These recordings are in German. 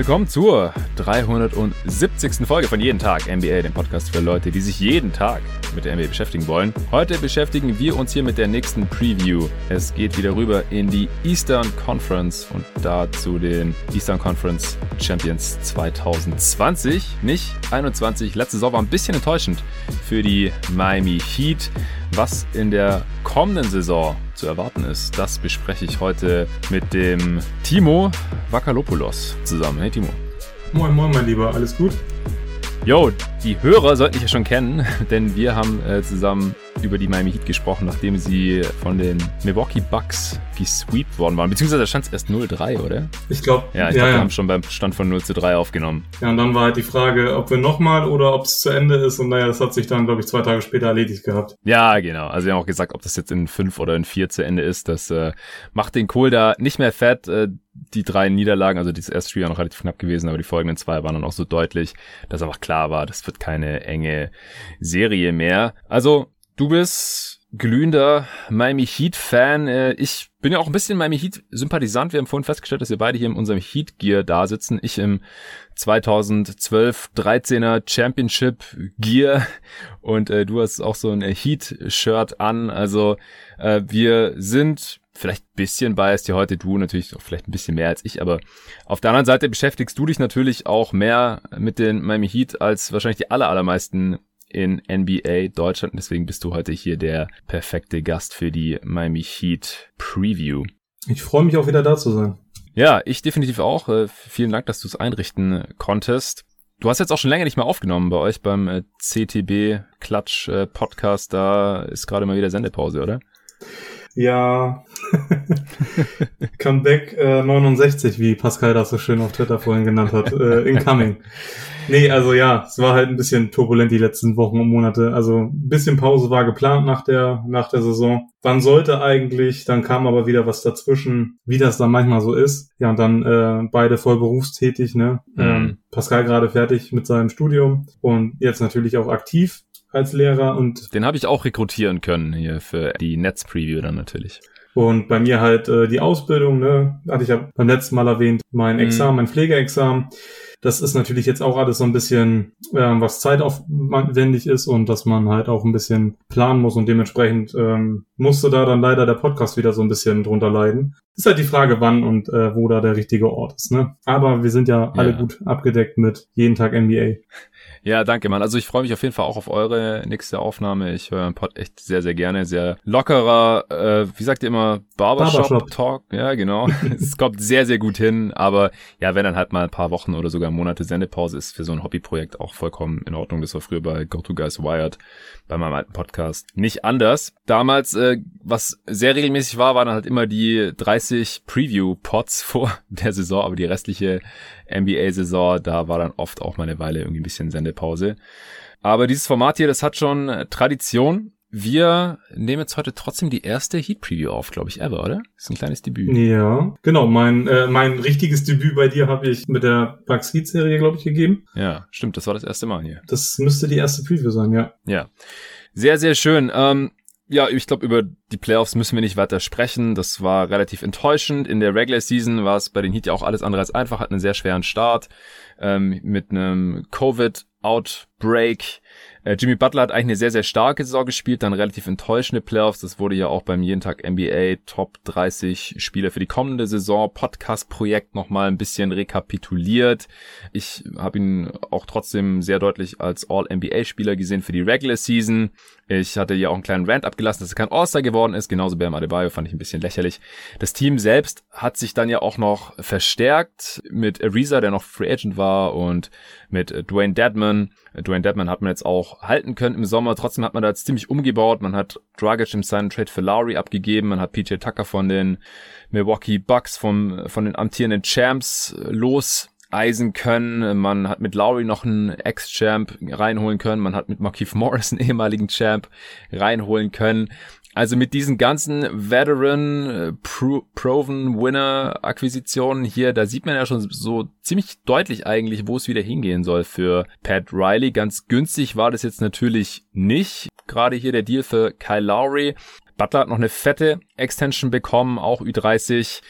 Willkommen zur 370. Folge von Jeden Tag NBA, dem Podcast für Leute, die sich jeden Tag mit der NBA beschäftigen wollen. Heute beschäftigen wir uns hier mit der nächsten Preview. Es geht wieder rüber in die Eastern Conference und da zu den Eastern Conference Champions 2020. Nicht 21. Letzte Saison war ein bisschen enttäuschend für die Miami Heat. Was in der kommenden Saison zu erwarten ist, das bespreche ich heute mit dem Timo Vakalopoulos zusammen. Hey Timo. Moin, moin, mein Lieber, alles gut? Jo, die Hörer sollten dich ja schon kennen, denn wir haben äh, zusammen über die Miami Heat gesprochen, nachdem sie von den Milwaukee Bucks gesweept worden waren. Beziehungsweise da stand es erst 0-3, oder? Ich glaube, ja, ich ja, glaube, ja. wir haben schon beim Stand von 0 zu 3 aufgenommen. Ja, und dann war halt die Frage, ob wir nochmal oder ob es zu Ende ist. Und naja, das hat sich dann, glaube ich, zwei Tage später erledigt gehabt. Ja, genau. Also wir haben auch gesagt, ob das jetzt in 5 oder in 4 zu Ende ist, das äh, macht den Kohl da nicht mehr fett. Äh, die drei Niederlagen, also das erste Spiel war noch relativ knapp gewesen, aber die folgenden zwei waren dann auch so deutlich, dass einfach klar war, das wird keine enge Serie mehr. Also, du bist glühender Miami Heat Fan. Äh, Ich bin ja auch ein bisschen Miami Heat Sympathisant. Wir haben vorhin festgestellt, dass wir beide hier in unserem Heat Gear da sitzen. Ich im 2012 13er Championship Gear und äh, du hast auch so ein Heat Shirt an. Also äh, wir sind vielleicht ein bisschen biased hier heute, du natürlich auch vielleicht ein bisschen mehr als ich, aber auf der anderen Seite beschäftigst du dich natürlich auch mehr mit den Miami Heat als wahrscheinlich die aller, allermeisten in NBA Deutschland. Deswegen bist du heute hier der perfekte Gast für die Miami Heat Preview. Ich freue mich auch wieder da zu sein. Ja, ich definitiv auch. Äh, Vielen Dank, dass du es einrichten konntest. Du hast jetzt auch schon länger nicht mehr aufgenommen bei euch beim äh, CTB Klatsch äh, Podcast. Da ist gerade mal wieder Sendepause, oder? Ja, Comeback äh, 69, wie Pascal das so schön auf Twitter vorhin genannt hat, äh, incoming. Nee, also ja, es war halt ein bisschen turbulent die letzten Wochen und Monate. Also ein bisschen Pause war geplant nach der, nach der Saison. Wann sollte eigentlich, dann kam aber wieder was dazwischen, wie das dann manchmal so ist. Ja, und dann äh, beide voll berufstätig, ne? Mhm. Ähm, Pascal gerade fertig mit seinem Studium und jetzt natürlich auch aktiv als Lehrer und Den habe ich auch rekrutieren können hier für die Netz-Preview dann natürlich. Und bei mir halt äh, die Ausbildung, ne, hatte ich ja beim letzten Mal erwähnt, mein Mhm. Examen, mein Pflegeexamen. Das ist natürlich jetzt auch alles so ein bisschen, ähm, was zeitaufwendig ist und dass man halt auch ein bisschen planen muss und dementsprechend ähm, musste da dann leider der Podcast wieder so ein bisschen drunter leiden. Ist halt die Frage, wann und äh, wo da der richtige Ort ist, ne? Aber wir sind ja alle Ja. gut abgedeckt mit jeden Tag NBA. Ja, danke, Mann. Also ich freue mich auf jeden Fall auch auf eure nächste Aufnahme. Ich höre den Pod echt sehr, sehr gerne. Sehr lockerer, äh, wie sagt ihr immer, Barbershop. Barbershop-Talk. Ja, genau. es kommt sehr, sehr gut hin. Aber ja, wenn dann halt mal ein paar Wochen oder sogar Monate Sendepause ist für so ein Hobbyprojekt auch vollkommen in Ordnung. Das war früher bei GoToGuys Wired, bei meinem alten Podcast, nicht anders. Damals, äh, was sehr regelmäßig war, waren halt immer die 30 Preview-Pods vor der Saison, aber die restliche NBA-Saison, da war dann oft auch mal eine Weile irgendwie ein bisschen Sendepause. Aber dieses Format hier, das hat schon äh, Tradition. Wir nehmen jetzt heute trotzdem die erste Heat-Preview auf, glaube ich, ever, oder? Das ist ein kleines Debüt. Ja, genau. Mein, äh, mein richtiges Debüt bei dir habe ich mit der Bugs Heat Serie, glaube ich, gegeben. Ja, stimmt, das war das erste Mal hier. Das müsste die erste Preview sein, ja. Ja, sehr, sehr schön. Ähm, ja, ich glaube, über die Playoffs müssen wir nicht weiter sprechen. Das war relativ enttäuschend. In der Regular Season war es bei den Heat ja auch alles andere als einfach, hat einen sehr schweren Start ähm, mit einem Covid-Outbreak. Äh, Jimmy Butler hat eigentlich eine sehr, sehr starke Saison gespielt, dann relativ enttäuschende Playoffs. Das wurde ja auch beim jeden Tag NBA Top 30 Spieler für die kommende Saison Podcast-Projekt nochmal ein bisschen rekapituliert. Ich habe ihn auch trotzdem sehr deutlich als All-NBA-Spieler gesehen für die Regular Season. Ich hatte ja auch einen kleinen Rant abgelassen, dass er kein All-Star geworden ist. Genauso Bam Adebayo fand ich ein bisschen lächerlich. Das Team selbst hat sich dann ja auch noch verstärkt mit Ariza, der noch Free Agent war und mit äh, Dwayne Dedman. Äh, Dwayne Dedman hat man jetzt auch halten können im Sommer. Trotzdem hat man da jetzt ziemlich umgebaut. Man hat Dragic im Sign Trade für Lowry abgegeben. Man hat PJ Tucker von den Milwaukee Bucks vom, von den amtierenden Champs los eisen können. Man hat mit Lowry noch einen Ex-Champ reinholen können. Man hat mit Markeith Morris einen ehemaligen Champ reinholen können. Also mit diesen ganzen Veteran, äh, Pro Proven Winner Akquisitionen hier, da sieht man ja schon so ziemlich deutlich eigentlich, wo es wieder hingehen soll für Pat Riley. Ganz günstig war das jetzt natürlich nicht. Gerade hier der Deal für Kyle Lowry. Butler hat noch eine fette Extension bekommen, auch Ü30.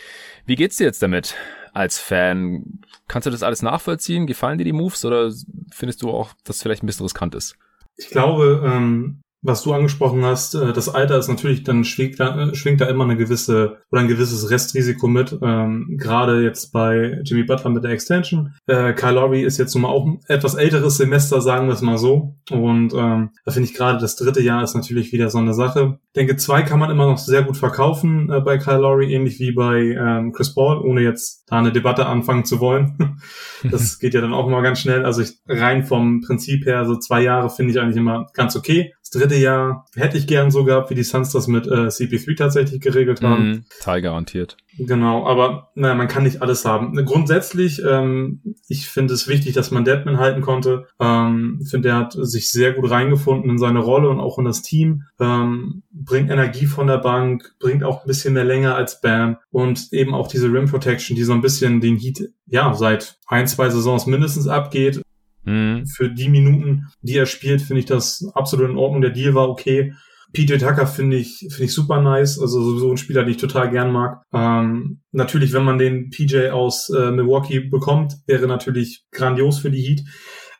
Wie geht's dir jetzt damit? als Fan. Kannst du das alles nachvollziehen? Gefallen dir die Moves oder findest du auch, dass vielleicht ein bisschen riskant ist? Ich glaube, ähm, was du angesprochen hast, äh, das Alter ist natürlich, dann schwingt da, äh, schwingt da immer eine gewisse oder ein gewisses Restrisiko mit. Ähm, Gerade jetzt bei Jimmy Butler mit der Extension. Äh, Kyle Lowry ist jetzt nun mal auch ein etwas älteres Semester, sagen wir es mal so. Und ähm, da finde ich gerade das dritte Jahr ist natürlich wieder so eine Sache. Ich denke, zwei kann man immer noch sehr gut verkaufen äh, bei Kyle Lowry, ähnlich wie bei ähm, Chris Paul, ohne jetzt da eine Debatte anfangen zu wollen. das geht ja dann auch immer ganz schnell. Also ich, rein vom Prinzip her, so zwei Jahre finde ich eigentlich immer ganz okay. Das dritte Jahr hätte ich gern so gehabt, wie die Suns das mit äh, CP3 tatsächlich geregelt haben. Mhm, Teil garantiert. Genau, aber naja, man kann nicht alles haben. Grundsätzlich, ähm, ich finde es wichtig, dass man Deadman halten konnte. Ähm, finde, er hat sich sehr gut reingefunden in seine Rolle und auch in das Team. Ähm, bringt Energie von der Bank, bringt auch ein bisschen mehr Länge als Bam und eben auch diese Rim Protection, die so ein bisschen den Heat ja seit ein, zwei Saisons mindestens abgeht. Mhm. Für die Minuten, die er spielt, finde ich das absolut in Ordnung. Der Deal war okay. PJ Tucker finde ich, finde ich super nice. Also sowieso ein Spieler, den ich total gern mag. Ähm, natürlich, wenn man den PJ aus äh, Milwaukee bekommt, wäre natürlich grandios für die Heat.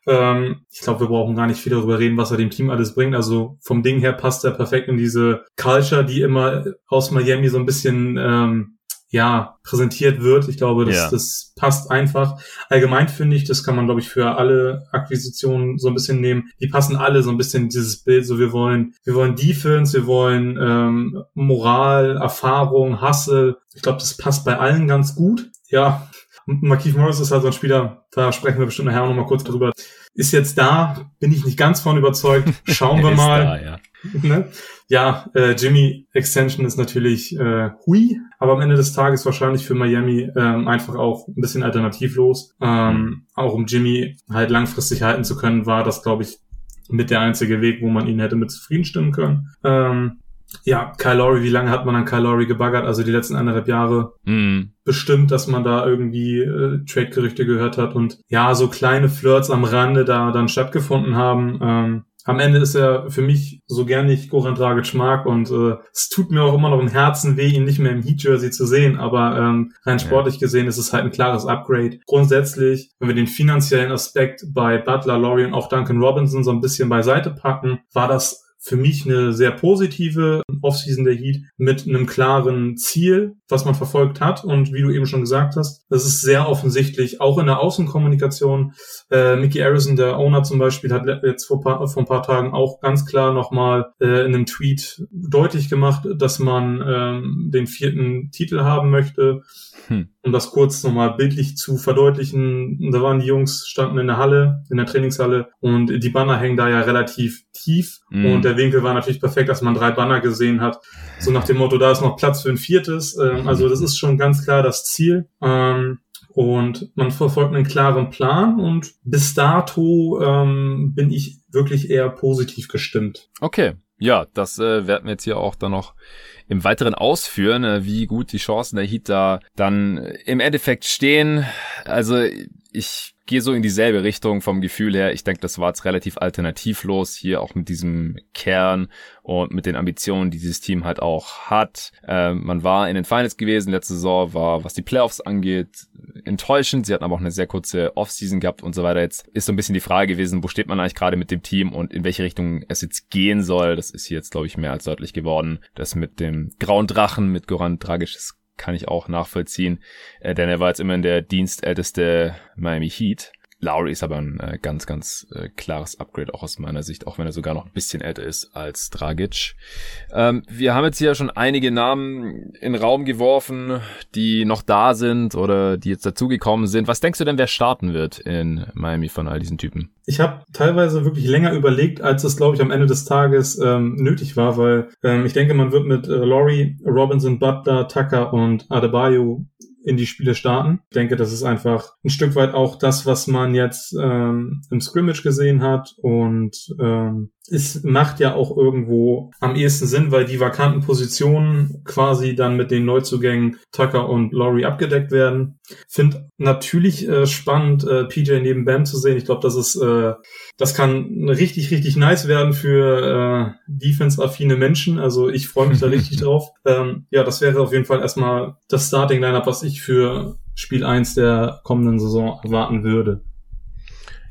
Ähm, ich glaube, wir brauchen gar nicht viel darüber reden, was er dem Team alles bringt. Also vom Ding her passt er perfekt in diese Culture, die immer aus Miami so ein bisschen ähm, ja, präsentiert wird. Ich glaube, das, ja. das passt einfach. Allgemein finde ich, das kann man, glaube ich, für alle Akquisitionen so ein bisschen nehmen. Die passen alle so ein bisschen in dieses Bild. So, wir wollen, wir wollen Defense, wir wollen ähm, Moral, Erfahrung, Hustle. Ich glaube, das passt bei allen ganz gut. Ja, Marquise Morris ist halt so ein Spieler, da sprechen wir bestimmt nachher noch mal kurz drüber. Ist jetzt da, bin ich nicht ganz von überzeugt. Schauen wir mal. Da, ja. Ne? ja, äh, Jimmy Extension ist natürlich äh, hui, aber am Ende des Tages wahrscheinlich für Miami ähm, einfach auch ein bisschen alternativlos. Ähm, auch um Jimmy halt langfristig halten zu können, war das, glaube ich, mit der einzige Weg, wo man ihn hätte mit zufrieden stimmen können. Ähm, ja, Kyle Lowry, wie lange hat man an Kyle Lowry gebaggert? Also die letzten anderthalb Jahre mm. bestimmt, dass man da irgendwie äh, Trade-Gerüchte gehört hat und ja, so kleine Flirts am Rande da dann stattgefunden haben. Ähm, am Ende ist er für mich, so gern ich Goran Dragic mag und äh, es tut mir auch immer noch im Herzen weh, ihn nicht mehr im Heat-Jersey zu sehen, aber ähm, rein sportlich gesehen ist es halt ein klares Upgrade. Grundsätzlich, wenn wir den finanziellen Aspekt bei Butler, Laurie und auch Duncan Robinson so ein bisschen beiseite packen, war das für mich eine sehr positive Offseason der Heat mit einem klaren Ziel, was man verfolgt hat. Und wie du eben schon gesagt hast, das ist sehr offensichtlich, auch in der Außenkommunikation. Äh, Mickey Harrison, der Owner zum Beispiel, hat jetzt vor, paar, vor ein paar Tagen auch ganz klar nochmal äh, in einem Tweet deutlich gemacht, dass man ähm, den vierten Titel haben möchte. Hm. Um das kurz nochmal bildlich zu verdeutlichen, da waren die Jungs, standen in der Halle, in der Trainingshalle und die Banner hängen da ja relativ tief hm. und der Winkel war natürlich perfekt, dass man drei Banner gesehen hat. So nach dem Motto, da ist noch Platz für ein viertes. Ähm, also das ist schon ganz klar das Ziel. Ähm, und man verfolgt einen klaren Plan und bis dato ähm, bin ich wirklich eher positiv gestimmt. Okay, ja, das äh, werden wir jetzt hier auch dann noch im Weiteren ausführen, äh, wie gut die Chancen der Heat da dann im Endeffekt stehen. Also ich gehe so in dieselbe Richtung vom Gefühl her. Ich denke, das war jetzt relativ alternativlos hier auch mit diesem Kern und mit den Ambitionen, die dieses Team halt auch hat. Ähm, man war in den Finals gewesen, letzte Saison war, was die Playoffs angeht, enttäuschend. Sie hatten aber auch eine sehr kurze Offseason gehabt und so weiter. Jetzt ist so ein bisschen die Frage gewesen, wo steht man eigentlich gerade mit dem Team und in welche Richtung es jetzt gehen soll. Das ist hier jetzt, glaube ich, mehr als deutlich geworden. Das mit dem grauen Drachen, mit Goran Dragic kann ich auch nachvollziehen, äh, denn er war jetzt immerhin der dienstälteste Miami Heat. Lowry ist aber ein äh, ganz, ganz äh, klares Upgrade auch aus meiner Sicht, auch wenn er sogar noch ein bisschen älter ist als Dragic. Ähm, wir haben jetzt hier schon einige Namen in den Raum geworfen, die noch da sind oder die jetzt dazugekommen sind. Was denkst du denn, wer starten wird in Miami von all diesen Typen? Ich habe teilweise wirklich länger überlegt, als es, glaube ich, am Ende des Tages ähm, nötig war, weil ähm, ich denke, man wird mit äh, Laurie, Robinson, Butler, Tucker und Adebayo in die Spiele starten. Ich denke, das ist einfach ein Stück weit auch das, was man jetzt ähm, im Scrimmage gesehen hat und ähm, es macht ja auch irgendwo am ehesten Sinn, weil die vakanten Positionen quasi dann mit den Neuzugängen Tucker und Laurie abgedeckt werden. Find natürlich äh, spannend, äh, PJ neben Bam zu sehen. Ich glaube, das ist, äh, das kann richtig, richtig nice werden für äh, defense-affine Menschen. Also ich freue mich da richtig drauf. Ähm, ja, das wäre auf jeden Fall erstmal das Starting-Lineup, was ich für Spiel 1 der kommenden Saison erwarten würde.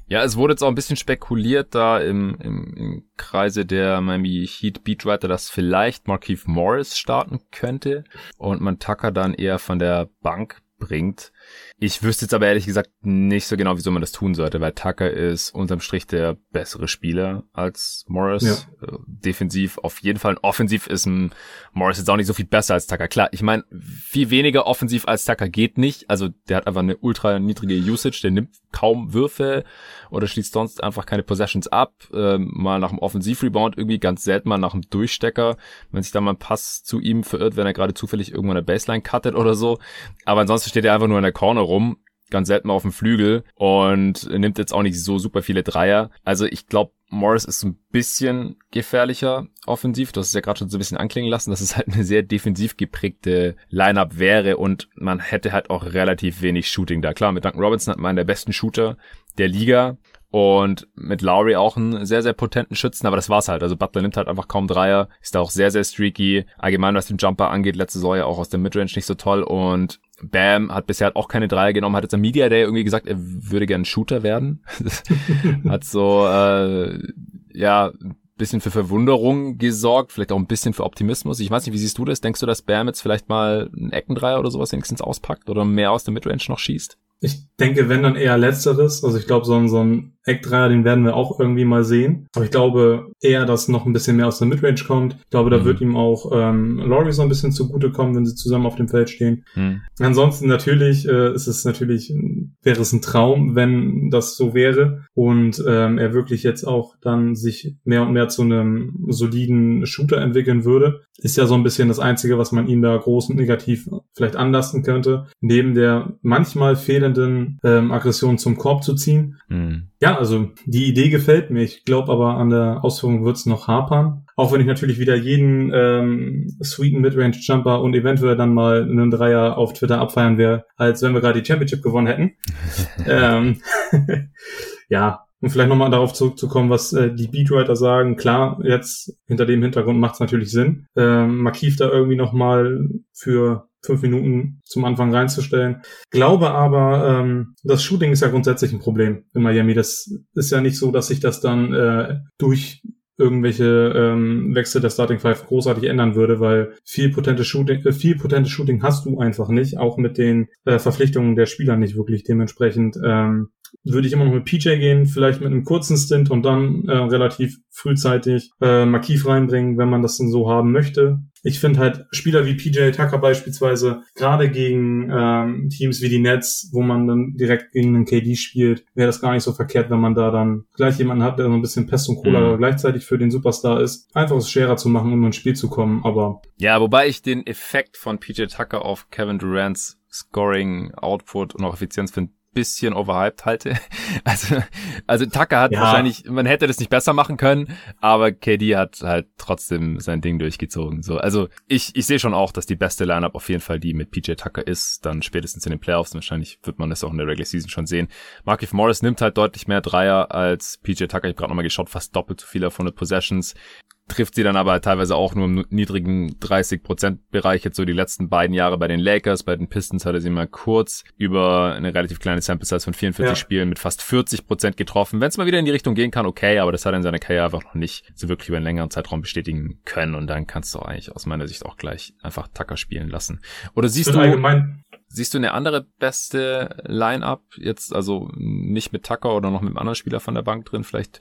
Ja, es wurde jetzt auch ein bisschen spekuliert da im, im, im Kreise der Miami Heat Beatwriter, dass vielleicht Markeith Morris starten könnte und man Tucker dann eher von der Bank bringt. Ich wüsste jetzt aber ehrlich gesagt nicht so genau, wieso man das tun sollte, weil Tucker ist unterm Strich der bessere Spieler als Morris. Ja. Äh, defensiv auf jeden Fall. Und offensiv ist ein Morris jetzt auch nicht so viel besser als Tucker. Klar, ich meine, viel weniger offensiv als Tucker geht nicht. Also der hat einfach eine ultra niedrige Usage, der nimmt kaum Würfe oder schließt sonst einfach keine Possessions ab. Ähm, mal nach dem Offensivrebound irgendwie ganz selten mal nach dem Durchstecker, wenn sich da mal ein Pass zu ihm verirrt, wenn er gerade zufällig irgendwo eine Baseline cuttet oder so. Aber ansonsten steht er einfach nur in der Corner rum, ganz selten auf dem Flügel und nimmt jetzt auch nicht so super viele Dreier. Also ich glaube, Morris ist ein bisschen gefährlicher offensiv. Du hast ja gerade schon so ein bisschen anklingen lassen, dass es halt eine sehr defensiv geprägte Lineup wäre und man hätte halt auch relativ wenig Shooting da. Klar, mit Duncan Robinson hat man einen der besten Shooter der Liga und mit Lowry auch einen sehr, sehr potenten Schützen, aber das war's halt. Also Butler nimmt halt einfach kaum Dreier, ist da auch sehr, sehr streaky. Allgemein, was den Jumper angeht, letzte Saison auch aus der Midrange nicht so toll und Bam hat bisher auch keine Dreier genommen, hat jetzt am Media Day irgendwie gesagt, er würde gern Shooter werden. hat so, äh, ja, bisschen für Verwunderung gesorgt, vielleicht auch ein bisschen für Optimismus. Ich weiß nicht, wie siehst du das? Denkst du, dass Bam jetzt vielleicht mal einen Eckendreier oder sowas wenigstens auspackt oder mehr aus der Midrange noch schießt? Ich denke, wenn dann eher letzteres. Also ich glaube, so ein, so ein Eckdreier, den werden wir auch irgendwie mal sehen. Aber ich glaube eher, dass noch ein bisschen mehr aus der Midrange kommt. Ich glaube, da mhm. wird ihm auch ähm, Laurie so ein bisschen zugutekommen, wenn sie zusammen auf dem Feld stehen. Mhm. Ansonsten natürlich äh, ist es natürlich, wäre es ein Traum, wenn das so wäre und ähm, er wirklich jetzt auch dann sich mehr und mehr zu einem soliden Shooter entwickeln würde. Ist ja so ein bisschen das Einzige, was man ihm da groß und negativ vielleicht anlasten könnte. Neben der manchmal fehlenden ähm, Aggression zum Korb zu ziehen. Mhm. Ja, also die Idee gefällt mir. Ich glaube aber an der Ausführung wird es noch hapern. Auch wenn ich natürlich wieder jeden ähm, sweeten Midrange Jumper und eventuell dann mal einen Dreier auf Twitter abfeiern wäre, als wenn wir gerade die Championship gewonnen hätten. ähm, ja, und vielleicht nochmal darauf zurückzukommen, was äh, die Beatwriter sagen. Klar, jetzt hinter dem Hintergrund macht es natürlich Sinn, ähm, Makiv da irgendwie nochmal für fünf Minuten zum Anfang reinzustellen. Glaube aber, ähm, das Shooting ist ja grundsätzlich ein Problem in Miami. Das ist ja nicht so, dass sich das dann äh, durch irgendwelche ähm, Wechsel der Starting Five großartig ändern würde, weil viel potente Shooting, äh, viel potente Shooting hast du einfach nicht, auch mit den äh, Verpflichtungen der Spieler nicht wirklich. Dementsprechend ähm, würde ich immer noch mit PJ gehen, vielleicht mit einem kurzen Stint und dann äh, relativ frühzeitig äh, Markiv reinbringen, wenn man das denn so haben möchte. Ich finde halt Spieler wie PJ Tucker beispielsweise, gerade gegen ähm, Teams wie die Nets, wo man dann direkt gegen einen KD spielt, wäre das gar nicht so verkehrt, wenn man da dann gleich jemanden hat, der so ein bisschen Pest und Cola mhm. gleichzeitig für den Superstar ist. Einfach es schwerer zu machen, um ins Spiel zu kommen, aber... Ja, wobei ich den Effekt von PJ Tucker auf Kevin Durant's Scoring, Output und auch Effizienz finde bisschen overhyped halte. Also, also Tucker hat ja. wahrscheinlich, man hätte das nicht besser machen können, aber KD hat halt trotzdem sein Ding durchgezogen. So, also ich, ich sehe schon auch, dass die beste Lineup auf jeden Fall die mit PJ Tucker ist, dann spätestens in den Playoffs. Wahrscheinlich wird man das auch in der Regular Season schon sehen. Markif Morris nimmt halt deutlich mehr Dreier als PJ Tucker. Ich habe gerade nochmal geschaut, fast doppelt so viele auf 100 Possessions trifft sie dann aber teilweise auch nur im niedrigen 30%-Bereich. Jetzt so die letzten beiden Jahre bei den Lakers, bei den Pistons hatte sie mal kurz über eine relativ kleine Sample Size von 44 ja. Spielen mit fast 40% getroffen. Wenn es mal wieder in die Richtung gehen kann, okay, aber das hat er in seiner Karriere einfach noch nicht so wirklich über einen längeren Zeitraum bestätigen können. Und dann kannst du eigentlich aus meiner Sicht auch gleich einfach Tucker spielen lassen. Oder siehst du... Allgemein Siehst du eine andere beste Line-Up jetzt, also nicht mit Tucker oder noch mit einem anderen Spieler von der Bank drin, vielleicht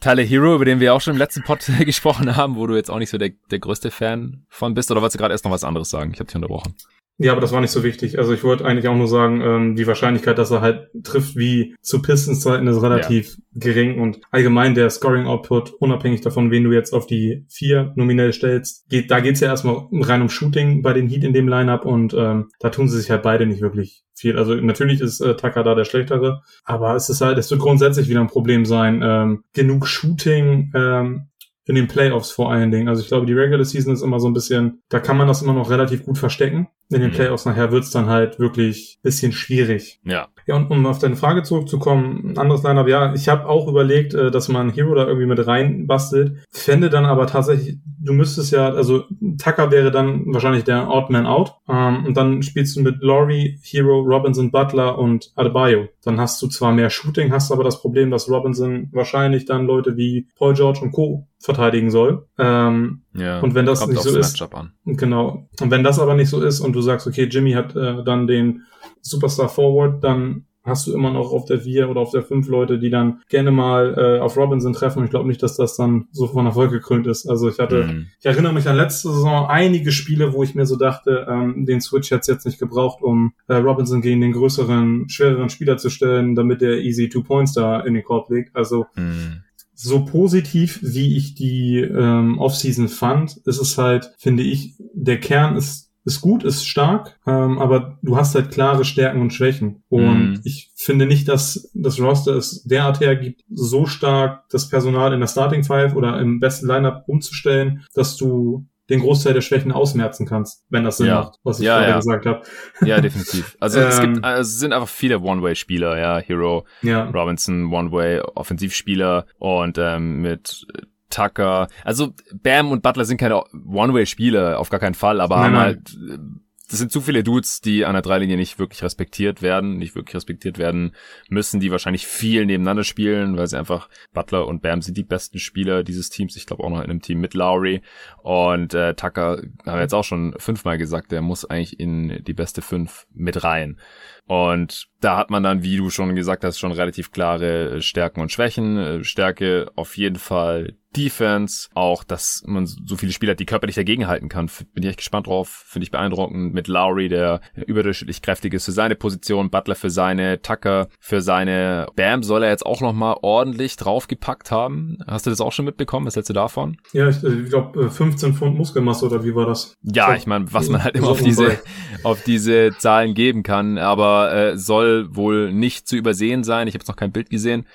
Tyler Hero, über den wir auch schon im letzten Pod gesprochen haben, wo du jetzt auch nicht so der, der größte Fan von bist, oder wolltest du gerade erst noch was anderes sagen? Ich habe dich unterbrochen. Ja, aber das war nicht so wichtig. Also ich wollte eigentlich auch nur sagen, ähm, die Wahrscheinlichkeit, dass er halt trifft wie zu Pistons Zeiten ist relativ ja. gering und allgemein der Scoring Output, unabhängig davon, wen du jetzt auf die vier nominell stellst, geht, da geht's ja erstmal rein um Shooting bei den Heat in dem Lineup und ähm, da tun sie sich halt beide nicht wirklich viel. Also natürlich ist äh, Tucker da der schlechtere, aber es ist halt, es wird grundsätzlich wieder ein Problem sein, ähm, genug Shooting ähm, in den Playoffs vor allen Dingen. Also ich glaube, die Regular Season ist immer so ein bisschen, da kann man das immer noch relativ gut verstecken. In den mhm. Playoffs nachher wird's dann halt wirklich bisschen schwierig. Ja. Ja, und um auf deine Frage zurückzukommen, ein anderes Lineup, ja, ich habe auch überlegt, äh, dass man Hero da irgendwie mit rein bastelt. Fände dann aber tatsächlich, du müsstest ja, also Tucker wäre dann wahrscheinlich der Odd Man Out. Ähm, und dann spielst du mit Laurie, Hero, Robinson, Butler und Adebayo. Dann hast du zwar mehr Shooting, hast aber das Problem, dass Robinson wahrscheinlich dann Leute wie Paul George und Co. verteidigen soll. Ähm, ja, und wenn das nicht so ist, genau. Und wenn das aber nicht so ist und du sagst, okay, Jimmy hat äh, dann den Superstar Forward, dann hast du immer noch auf der 4 oder auf der 5 Leute, die dann gerne mal äh, auf Robinson treffen. Ich glaube nicht, dass das dann so von Erfolg gekrönt ist. Also ich hatte, mhm. ich erinnere mich an letzte Saison einige Spiele, wo ich mir so dachte, ähm, den Switch hätte jetzt nicht gebraucht, um äh, Robinson gegen den größeren, schwereren Spieler zu stellen, damit der easy two Points da in den Korb legt. Also mhm so positiv, wie ich die ähm, Offseason fand, ist es halt, finde ich, der Kern ist ist gut, ist stark, ähm, aber du hast halt klare Stärken und Schwächen. Und mm. ich finde nicht, dass das Roster es derart hergibt, so stark das Personal in der Starting Five oder im besten Lineup umzustellen, dass du den Großteil der Schwächen ausmerzen kannst, wenn das Sinn ja. macht, was ich ja, gerade ja. gesagt habe. Ja, definitiv. Also ähm, es gibt, also es sind einfach viele One-Way-Spieler, ja, Hero, ja. Robinson, One-Way-Offensivspieler und ähm, mit Tucker. Also Bam und Butler sind keine One-Way-Spieler, auf gar keinen Fall, aber nein, haben nein. halt das sind zu viele Dudes, die an der Dreilinie nicht wirklich respektiert werden, nicht wirklich respektiert werden müssen, die wahrscheinlich viel nebeneinander spielen, weil sie einfach Butler und Bam sind die besten Spieler dieses Teams. Ich glaube auch noch in einem Team mit Lowry und äh, Tucker haben wir jetzt auch schon fünfmal gesagt, der muss eigentlich in die beste fünf mit rein. Und da hat man dann, wie du schon gesagt hast, schon relativ klare Stärken und Schwächen. Stärke auf jeden Fall Defense, auch, dass man so viele Spieler hat, die körperlich dagegenhalten kann. Bin ich echt gespannt drauf, finde ich beeindruckend. Mit Lowry, der überdurchschnittlich kräftig ist für seine Position, Butler für seine, Tucker für seine. Bam soll er jetzt auch nochmal ordentlich draufgepackt haben. Hast du das auch schon mitbekommen? Was hältst du davon? Ja, ich, ich glaube 15 Pfund Muskelmasse oder wie war das? Ja, ich meine, was man halt immer auf diese, auf diese Zahlen geben kann, aber äh, soll wohl nicht zu übersehen sein. Ich habe jetzt noch kein Bild gesehen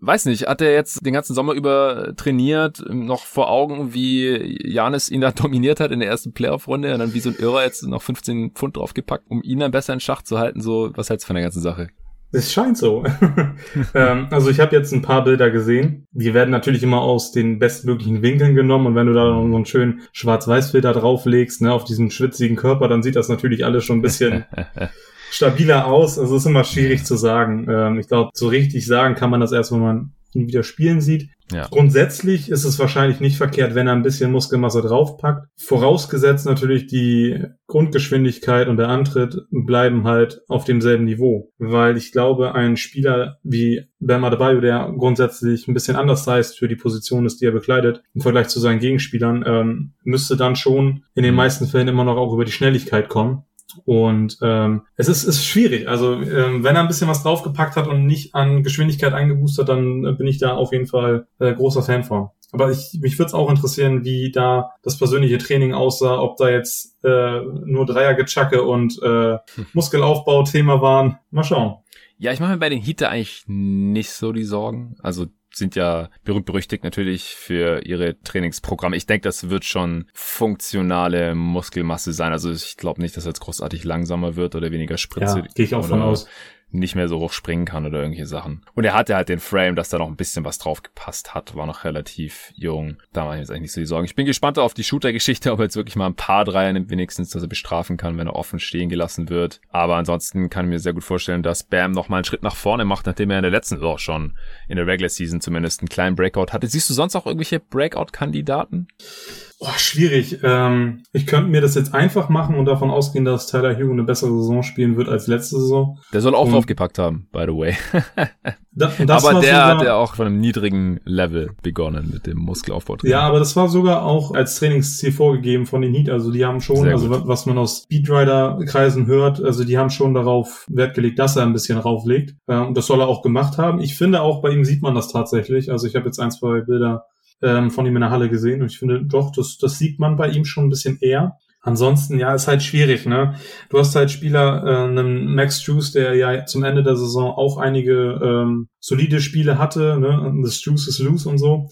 weiß nicht, hat er jetzt den ganzen Sommer über trainiert, noch vor Augen, wie Janis ihn da dominiert hat in der ersten Playoff-Runde und dann wie so ein Irrer jetzt noch 15 Pfund draufgepackt, um ihn dann besser in Schach zu halten, so, was hältst du von der ganzen Sache? Es scheint so. ähm, also ich habe jetzt ein paar Bilder gesehen. Die werden natürlich immer aus den bestmöglichen Winkeln genommen und wenn du da so einen schönen Schwarz-Weiß-Filter drauflegst, ne, auf diesen schwitzigen Körper, dann sieht das natürlich alles schon ein bisschen stabiler aus. Also es ist immer schwierig zu sagen. Ähm, ich glaube, so richtig sagen kann man das erst, wenn man ihn wieder spielen sieht. Ja. Grundsätzlich ist es wahrscheinlich nicht verkehrt, wenn er ein bisschen Muskelmasse draufpackt. Vorausgesetzt natürlich die Grundgeschwindigkeit und der Antritt bleiben halt auf demselben Niveau. Weil ich glaube, ein Spieler wie Bam Adebayo, der grundsätzlich ein bisschen anders heißt für die Position ist, die er bekleidet, im Vergleich zu seinen Gegenspielern, ähm, müsste dann schon in den mhm. meisten Fällen immer noch auch über die Schnelligkeit kommen. Und ähm, es ist, ist schwierig. Also ähm, wenn er ein bisschen was draufgepackt hat und nicht an Geschwindigkeit eingeboostet, dann äh, bin ich da auf jeden Fall äh, großer Fan von. Aber ich, mich würde es auch interessieren, wie da das persönliche Training aussah, ob da jetzt äh, nur Dreiergechacke und äh, Muskelaufbau Thema waren. Mal schauen. Ja, ich mache mir bei den Heater eigentlich nicht so die Sorgen. Also sind ja berühmt berüchtigt natürlich für ihre Trainingsprogramme. Ich denke, das wird schon funktionale Muskelmasse sein. Also ich glaube nicht, dass er jetzt großartig langsamer wird oder weniger Spritze. Ja, gehe ich auch von aus nicht mehr so hoch springen kann oder irgendwelche Sachen. Und er hatte halt den Frame, dass da noch ein bisschen was drauf gepasst hat, war noch relativ jung. Da mache ich jetzt eigentlich nicht so die Sorgen. Ich bin gespannt auf die Shooter-Geschichte, ob er jetzt wirklich mal ein paar Dreier nimmt, wenigstens, dass er bestrafen kann, wenn er offen stehen gelassen wird. Aber ansonsten kann ich mir sehr gut vorstellen, dass Bam noch mal einen Schritt nach vorne macht, nachdem er in der letzten Saison schon in der Regular Season zumindest einen kleinen Breakout hatte. Siehst du sonst auch irgendwelche Breakout-Kandidaten? Oh, schwierig. Ähm, ich könnte mir das jetzt einfach machen und davon ausgehen, dass Tyler Hugh eine bessere Saison spielen wird als letzte Saison. Der soll auch und draufgepackt haben, by the way. da, aber der hat ja auch von einem niedrigen Level begonnen mit dem Muskelaufbau. Ja, aber das war sogar auch als Trainingsziel vorgegeben von den Heat. Also die haben schon, also was man aus Speedrider-Kreisen hört, also die haben schon darauf Wert gelegt, dass er ein bisschen rauflegt. Ähm, das soll er auch gemacht haben. Ich finde auch bei ihm sieht man das tatsächlich. Also ich habe jetzt ein, zwei Bilder ähm, von ihm in der Halle gesehen und ich finde doch, das, das sieht man bei ihm schon ein bisschen eher. Ansonsten, ja, ist halt schwierig, ne? Du hast halt Spieler, äh, einen Max Juice, der ja zum Ende der Saison auch einige ähm, solide Spiele hatte, ne? The Juice is loose und so.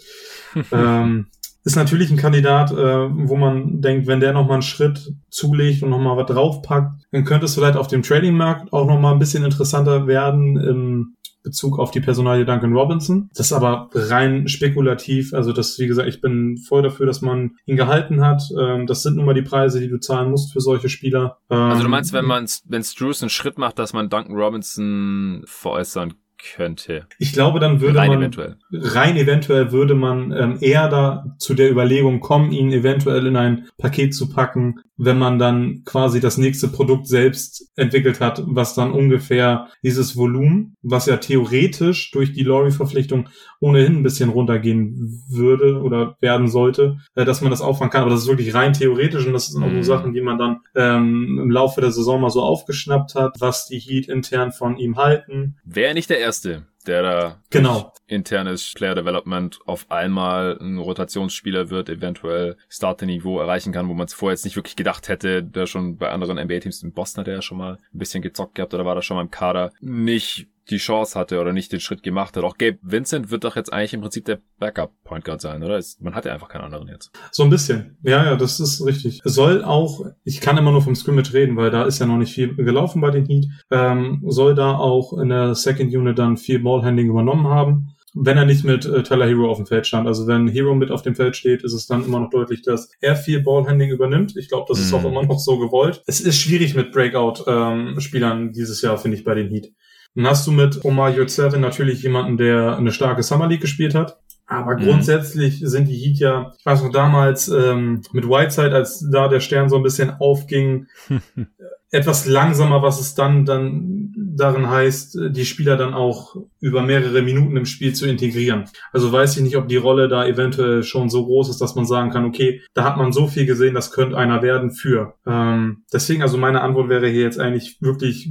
ähm, ist natürlich ein Kandidat, äh, wo man denkt, wenn der nochmal einen Schritt zulegt und nochmal was draufpackt, dann könnte es vielleicht auf dem Trading-Markt auch nochmal ein bisschen interessanter werden im Bezug auf die Personalie Duncan Robinson. Das ist aber rein spekulativ. Also das, wie gesagt, ich bin voll dafür, dass man ihn gehalten hat. Ähm, das sind nun mal die Preise, die du zahlen musst für solche Spieler. also du ähm, meinst, wenn man, wenn Struce einen Schritt macht, dass man Duncan Robinson veräußern könnte. Ich glaube, dann würde rein man eventuell. rein eventuell würde man ähm, eher da zu der Überlegung kommen, ihn eventuell in ein Paket zu packen, wenn man dann quasi das nächste Produkt selbst entwickelt hat, was dann ungefähr dieses Volumen, was ja theoretisch durch die Lorry-Verpflichtung ohnehin ein bisschen runtergehen würde oder werden sollte, äh, dass man das auffangen kann. Aber das ist wirklich rein theoretisch und das sind auch so mhm. Sachen, die man dann ähm, im Laufe der Saison mal so aufgeschnappt hat, was die Heat intern von ihm halten. Wäre nicht der Erste, der da genau. internes Player Development auf einmal ein Rotationsspieler wird, eventuell Starter-Niveau erreichen kann, wo man es vorher jetzt nicht wirklich gedacht hätte, der schon bei anderen NBA-Teams in Boston hat er ja schon mal ein bisschen gezockt gehabt oder war da schon mal im Kader, nicht die Chance hatte oder nicht den Schritt gemacht hat. Auch Gabe Vincent wird doch jetzt eigentlich im Prinzip der Backup-Point Guard sein, oder? Man hat ja einfach keinen anderen jetzt. So ein bisschen. Ja, ja, das ist richtig. Soll auch, ich kann immer nur vom Scrimmage reden, weil da ist ja noch nicht viel gelaufen bei den Heat, ähm, soll da auch in der Second Unit dann viel Ballhandling übernommen haben wenn er nicht mit äh, Tyler Hero auf dem Feld stand. Also wenn Hero mit auf dem Feld steht, ist es dann immer noch deutlich, dass er viel Ballhandling übernimmt. Ich glaube, das ist auch mhm. immer noch so gewollt. Es ist schwierig mit Breakout-Spielern ähm, dieses Jahr, finde ich, bei den Heat. Dann hast du mit Omar Yurtseven natürlich jemanden, der eine starke Summer League gespielt hat. Aber mhm. grundsätzlich sind die Heat ja, ich weiß noch damals ähm, mit Whiteside, als da der Stern so ein bisschen aufging, etwas langsamer, was es dann dann darin heißt, die Spieler dann auch über mehrere Minuten im Spiel zu integrieren. Also weiß ich nicht, ob die Rolle da eventuell schon so groß ist, dass man sagen kann, okay, da hat man so viel gesehen, das könnte einer werden für. Ähm, deswegen, also meine Antwort wäre hier jetzt eigentlich wirklich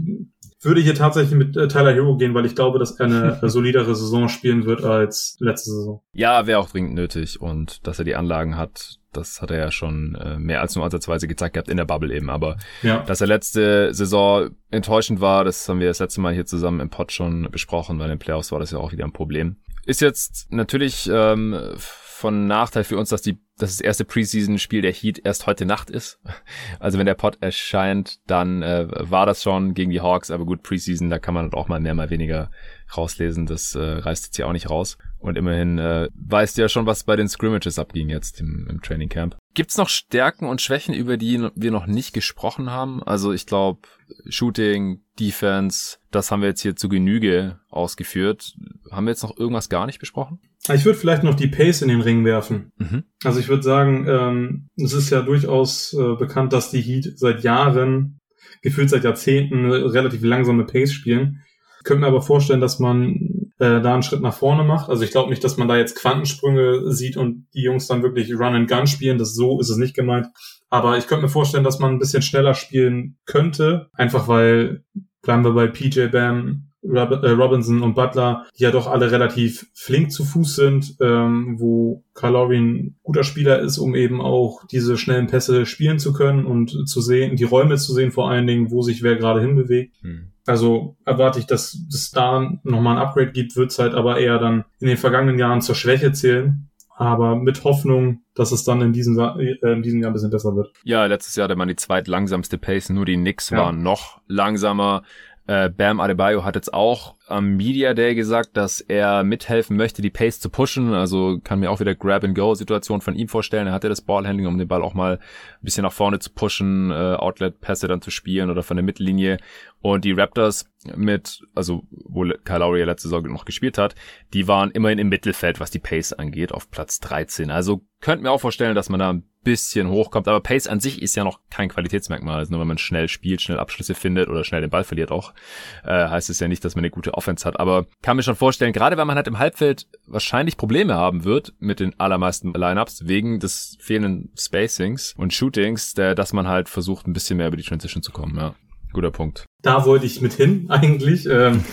würde hier tatsächlich mit äh, Tyler Hero gehen, weil ich glaube, dass er eine solidere Saison spielen wird als letzte Saison. Ja, wäre auch dringend nötig und dass er die Anlagen hat, das hat er ja schon äh, mehr als nur ansatzweise gezeigt gehabt in der Bubble eben. Aber ja. dass er letzte Saison enttäuschend war, das haben wir das letzte Mal hier zusammen im Pod schon besprochen, weil in den Playoffs war das ja auch wieder ein Problem. Ist jetzt natürlich ähm, von Nachteil für uns, dass die dass das erste Preseason-Spiel der Heat erst heute Nacht ist. Also wenn der Pod erscheint, dann äh, war das schon gegen die Hawks, aber gut, Preseason, da kann man auch mal mehr, mal weniger rauslesen. Das äh, reißt jetzt hier auch nicht raus. Und immerhin äh, weißt du ja schon, was bei den Scrimmages abging jetzt im, im Training Camp. Gibt's noch Stärken und Schwächen, über die wir noch nicht gesprochen haben? Also ich glaube, Shooting, Defense, das haben wir jetzt hier zu Genüge ausgeführt. Haben wir jetzt noch irgendwas gar nicht besprochen? Ich würde vielleicht noch die Pace in den Ring werfen. Mhm. Also ich würde sagen, ähm, es ist ja durchaus äh, bekannt, dass die Heat seit Jahren, gefühlt seit Jahrzehnten, relativ langsame Pace spielen. Ich könnte mir aber vorstellen, dass man äh, da einen Schritt nach vorne macht. Also ich glaube nicht, dass man da jetzt Quantensprünge sieht und die Jungs dann wirklich Run and Gun spielen. Das so ist es nicht gemeint. Aber ich könnte mir vorstellen, dass man ein bisschen schneller spielen könnte. Einfach weil, bleiben wir bei PJ Bam, äh, Robinson und Butler, die ja doch alle relativ flink zu Fuß sind, ähm, wo Kalori ein guter Spieler ist, um eben auch diese schnellen Pässe spielen zu können und zu sehen, die Räume zu sehen, vor allen Dingen, wo sich wer gerade hinbewegt. Hm. Also erwarte ich, dass es da nochmal ein Upgrade gibt, wird es halt aber eher dann in den vergangenen Jahren zur Schwäche zählen. Aber mit Hoffnung, dass es dann in diesem, äh, in diesem Jahr ein bisschen besser wird. Ja, letztes Jahr hatte man die zweitlangsamste Pace, nur die Knicks ja. waren noch langsamer. Äh, Bam Adebayo hat jetzt auch am Media Day gesagt, dass er mithelfen möchte, die Pace zu pushen. Also kann mir auch wieder Grab-and-Go-Situation von ihm vorstellen. Er hatte das Ballhandling, um den Ball auch mal ein bisschen nach vorne zu pushen, äh, Outlet-Pässe dann zu spielen oder von der Mittellinie. Und die Raptors mit, also wo Kyle Lowry letzte Saison noch gespielt hat, die waren immerhin im Mittelfeld, was die Pace angeht, auf Platz 13. Also könnt mir auch vorstellen, dass man da ein bisschen hochkommt. Aber Pace an sich ist ja noch kein Qualitätsmerkmal. Also nur wenn man schnell spielt, schnell Abschlüsse findet oder schnell den Ball verliert auch, äh, heißt es ja nicht, dass man eine gute Offense hat. Aber kann mir schon vorstellen, gerade weil man halt im Halbfeld wahrscheinlich Probleme haben wird mit den allermeisten Lineups wegen des fehlenden Spacings und Shootings, der, dass man halt versucht, ein bisschen mehr über die Transition zu kommen. Ja, guter Punkt. Da wollte ich mit hin eigentlich. Ähm,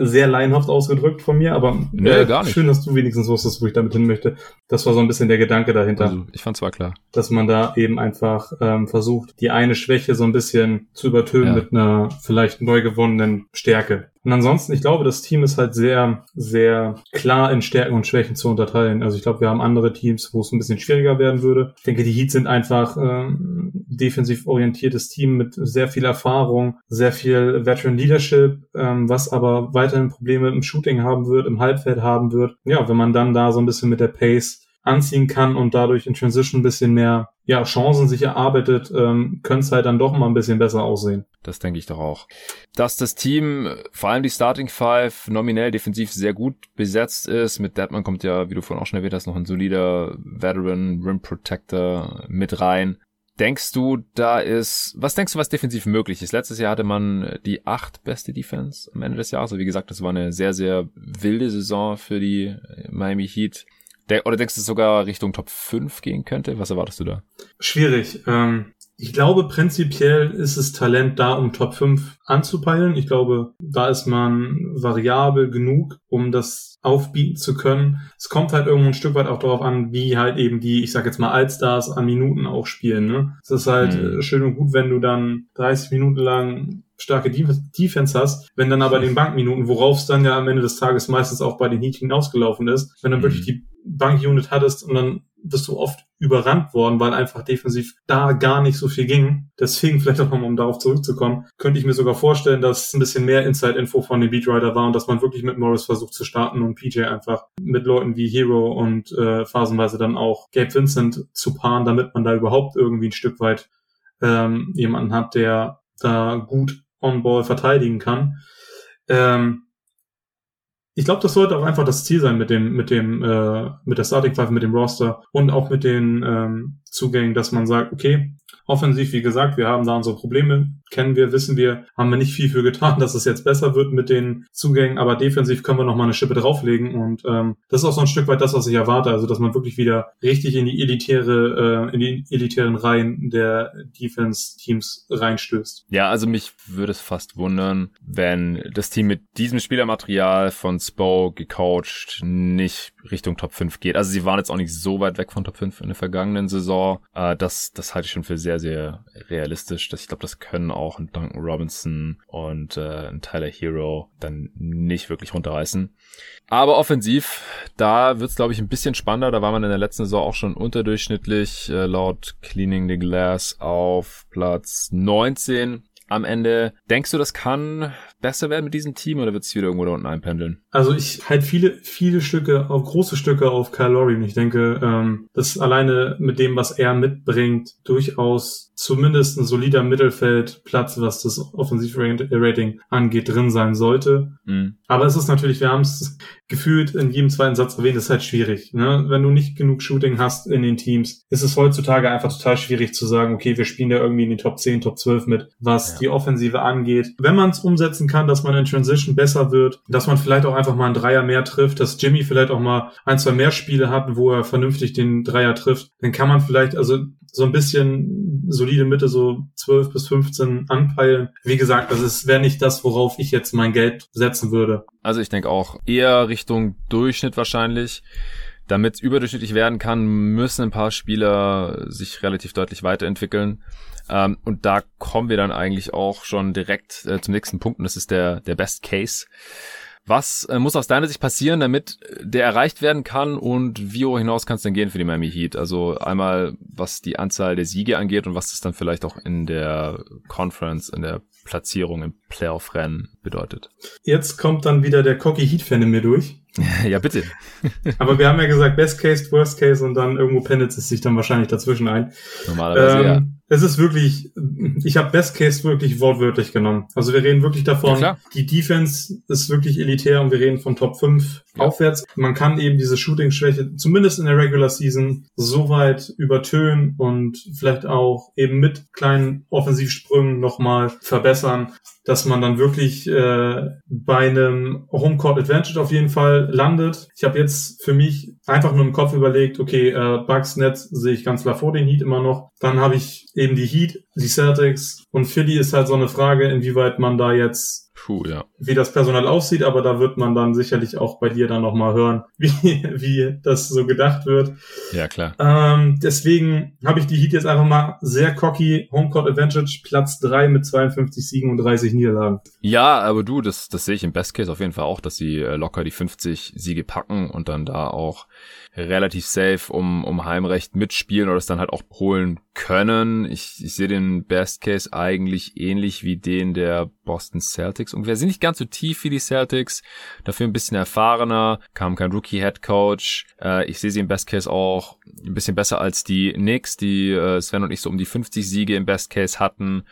sehr laienhaft ausgedrückt von mir, aber nee, äh, gar nicht. schön, dass du wenigstens wusstest, wo ich damit hin möchte. Das war so ein bisschen der Gedanke dahinter. Also, ich fand zwar klar. Dass man da eben einfach ähm, versucht, die eine Schwäche so ein bisschen zu übertönen ja. mit einer vielleicht neu gewonnenen Stärke. Und ansonsten, ich glaube, das Team ist halt sehr, sehr klar in Stärken und Schwächen zu unterteilen. Also ich glaube, wir haben andere Teams, wo es ein bisschen schwieriger werden würde. Ich denke, die Heats sind einfach ähm, defensiv orientiertes Team mit sehr viel Erfahrung, sehr viel Veteran Leadership, ähm, was aber weiterhin Probleme im Shooting haben wird, im Halbfeld haben wird. Ja, wenn man dann da so ein bisschen mit der Pace anziehen kann und dadurch in Transition ein bisschen mehr ja, Chancen sich erarbeitet, ähm, könnte es halt dann doch mal ein bisschen besser aussehen. Das denke ich doch auch. Dass das Team, vor allem die Starting Five, nominell defensiv sehr gut besetzt ist. Mit Deadman kommt ja, wie du vorhin auch schon erwähnt hast, noch ein solider Veteran Rim Protector mit rein. Denkst du, da ist, was denkst du, was defensiv möglich ist? Letztes Jahr hatte man die acht beste Defense am Ende des Jahres. Also wie gesagt, das war eine sehr, sehr wilde Saison für die Miami Heat. Der, oder denkst du, sogar Richtung Top 5 gehen könnte? Was erwartest du da? Schwierig. Ähm, ich glaube, prinzipiell ist es Talent da, um Top 5 anzupeilen. Ich glaube, da ist man variabel genug, um das aufbieten zu können. Es kommt halt irgendwo ein Stück weit auch darauf an, wie halt eben die, ich sag jetzt mal, Allstars an Minuten auch spielen. Ne? Es ist halt mhm. schön und gut, wenn du dann 30 Minuten lang starke Defense hast, wenn dann aber den Bankminuten, worauf es dann ja am Ende des Tages meistens auch bei den Heat hinausgelaufen ist, wenn dann mhm. wirklich die Bankunit hattest und dann bist du oft überrannt worden, weil einfach defensiv da gar nicht so viel ging. Deswegen vielleicht auch nochmal, um darauf zurückzukommen, könnte ich mir sogar vorstellen, dass ein bisschen mehr Inside-Info von den Beatrider war und dass man wirklich mit Morris versucht zu starten und PJ einfach mit Leuten wie Hero und äh, phasenweise dann auch Gabe Vincent zu paaren, damit man da überhaupt irgendwie ein Stück weit ähm, jemanden hat, der da gut on-ball verteidigen kann. Ähm, ich glaube, das sollte auch einfach das Ziel sein mit dem, mit dem, äh, mit der Starting Five, mit dem Roster und auch mit den ähm, Zugängen, dass man sagt, okay, Offensiv, wie gesagt, wir haben da unsere Probleme, kennen wir, wissen wir, haben wir nicht viel für getan, dass es jetzt besser wird mit den Zugängen, aber defensiv können wir noch mal eine Schippe drauflegen und ähm, das ist auch so ein Stück weit das, was ich erwarte, also dass man wirklich wieder richtig in die elitäre, äh, in die elitären Reihen der Defense-Teams reinstößt. Ja, also mich würde es fast wundern, wenn das Team mit diesem Spielermaterial von Spo gecoacht nicht Richtung Top 5 geht. Also sie waren jetzt auch nicht so weit weg von Top 5 in der vergangenen Saison. Äh, das, das halte ich schon für sehr sehr, realistisch. Das, ich glaube, das können auch ein Duncan Robinson und äh, ein Tyler Hero dann nicht wirklich runterreißen. Aber offensiv, da wird's es, glaube ich, ein bisschen spannender. Da war man in der letzten Saison auch schon unterdurchschnittlich, äh, laut Cleaning the Glass auf Platz 19 am Ende. Denkst du, das kann besser werden mit diesem Team oder wird es wieder irgendwo da unten einpendeln? Also ich halt viele, viele Stücke, auf große Stücke auf Kyle Lowry und ich denke, ähm, dass alleine mit dem, was er mitbringt, durchaus zumindest ein solider Mittelfeldplatz, was das Offensivrating angeht, drin sein sollte. Mhm. Aber es ist natürlich, wir haben es gefühlt in jedem zweiten Satz erwähnt, ist halt schwierig. Ne? Wenn du nicht genug Shooting hast in den Teams, ist es heutzutage einfach total schwierig zu sagen, okay, wir spielen da irgendwie in die Top 10, Top 12 mit, was ja. die Offensive angeht. Wenn man es umsetzen kann, dass man in Transition besser wird, dass man vielleicht auch einfach mal einen Dreier mehr trifft, dass Jimmy vielleicht auch mal ein, zwei mehr Spiele hat, wo er vernünftig den Dreier trifft, dann kann man vielleicht, also so ein bisschen solide Mitte, so 12 bis 15 anpeilen. Wie gesagt, das wäre nicht das, worauf ich jetzt mein Geld setzen würde. Also ich denke auch eher Richtung Durchschnitt wahrscheinlich. Damit es überdurchschnittlich werden kann, müssen ein paar Spieler sich relativ deutlich weiterentwickeln. Ähm, und da kommen wir dann eigentlich auch schon direkt äh, zum nächsten Punkt und das ist der, der Best Case. Was äh, muss aus deiner Sicht passieren, damit der erreicht werden kann und wie hoch hinaus kann es denn gehen für die Miami Heat? Also einmal, was die Anzahl der Siege angeht und was das dann vielleicht auch in der Conference, in der Platzierung im Playoff-Rennen bedeutet. Jetzt kommt dann wieder der Cocky Heat-Fan in mir durch. Ja, bitte. Aber wir haben ja gesagt, Best Case, Worst Case und dann irgendwo pendelt es sich dann wahrscheinlich dazwischen ein. Normalerweise, ähm, ja es ist wirklich, ich habe Best Case wirklich wortwörtlich genommen. Also wir reden wirklich davon, ja, die Defense ist wirklich elitär und wir reden von Top 5 ja. aufwärts. Man kann eben diese Shooting-Schwäche, zumindest in der Regular Season, so weit übertönen und vielleicht auch eben mit kleinen Offensivsprüngen nochmal verbessern, dass man dann wirklich äh, bei einem Homecourt Advantage auf jeden Fall landet. Ich habe jetzt für mich einfach nur im Kopf überlegt, okay, äh, Bucks Netz sehe ich ganz klar vor den Heat immer noch. Dann habe ich eben die Heat, die Celtics und Philly ist halt so eine Frage, inwieweit man da jetzt Puh, ja. wie das Personal aussieht, aber da wird man dann sicherlich auch bei dir dann nochmal hören, wie, wie das so gedacht wird. Ja, klar. Ähm, deswegen habe ich die Heat jetzt einfach mal sehr cocky. Homecourt Advantage, Platz drei mit 52 Siegen und 30 Niederlagen. Ja, aber du, das, das sehe ich im Best Case auf jeden Fall auch, dass sie äh, locker die 50 Siege packen und dann da auch relativ safe um, um Heimrecht mitspielen oder es dann halt auch holen können. Ich, ich sehe den Best Case eigentlich ähnlich wie den der Boston Celtics. Und wir sind nicht ganz so tief wie die Celtics, dafür ein bisschen erfahrener, kam kein Rookie Head Coach. Äh, ich sehe sie im Best Case auch ein bisschen besser als die Knicks, die äh, Sven und ich so um die 50 Siege im Best Case hatten.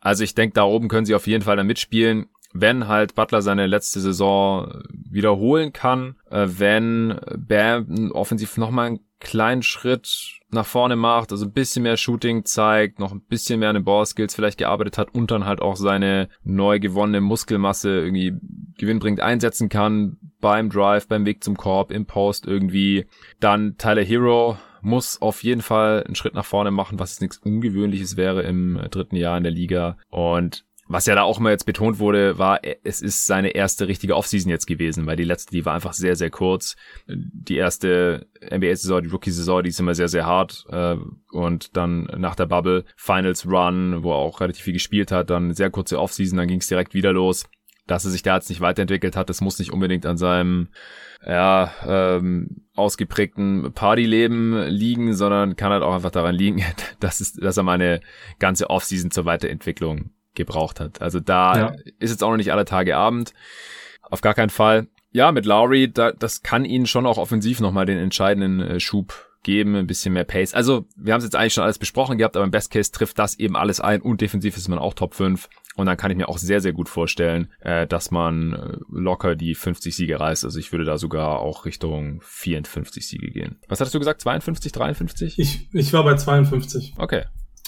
Also ich denke, da oben können sie auf jeden Fall dann mitspielen wenn halt Butler seine letzte Saison wiederholen kann, äh, wenn Bam offensiv nochmal einen kleinen Schritt nach vorne macht, also ein bisschen mehr Shooting zeigt, noch ein bisschen mehr an den Ballskills vielleicht gearbeitet hat und dann halt auch seine neu gewonnene Muskelmasse irgendwie gewinnbringend einsetzen kann beim Drive, beim Weg zum Korb, im Post irgendwie. Dann Tyler Hero muss auf jeden Fall einen Schritt nach vorne machen, was nichts Ungewöhnliches wäre im dritten Jahr in der Liga. Und was ja da auch mal jetzt betont wurde, war, es ist seine erste richtige Offseason jetzt gewesen, weil die letzte, die war einfach sehr, sehr kurz. Die erste NBA-Saison, die Rookie-Saison, die ist immer sehr, sehr hart. Äh, und dann nach der Bubble Finals Run, wo er auch relativ viel gespielt hat, dann sehr kurze Offseason, dann ging es direkt wieder los. Dass er sich da jetzt nicht weiterentwickelt hat, das muss nicht unbedingt an seinem ja, ähm, ausgeprägten Partyleben liegen, sondern kann halt auch einfach daran liegen, dass, es, dass er meine ganze Offseason zur Weiterentwicklung gebraucht hat. Also da ja. ist jetzt auch noch nicht alle Tage Abend. Auf gar keinen Fall. Ja, mit Lowry, da, das kann ihnen schon auch offensiv nochmal den entscheidenden äh, Schub geben, ein bisschen mehr Pace. Also, wir haben es jetzt eigentlich schon alles besprochen gehabt, aber im Best Case trifft das eben alles ein und defensiv ist man auch Top 5. Und dann kann ich mir auch sehr, sehr gut vorstellen, äh, dass man äh, locker die 50 Siege reißt. Also ich würde da sogar auch Richtung 54 Siege gehen. Was hattest du gesagt? 52, 53? Ich, ich war bei 52. Okay.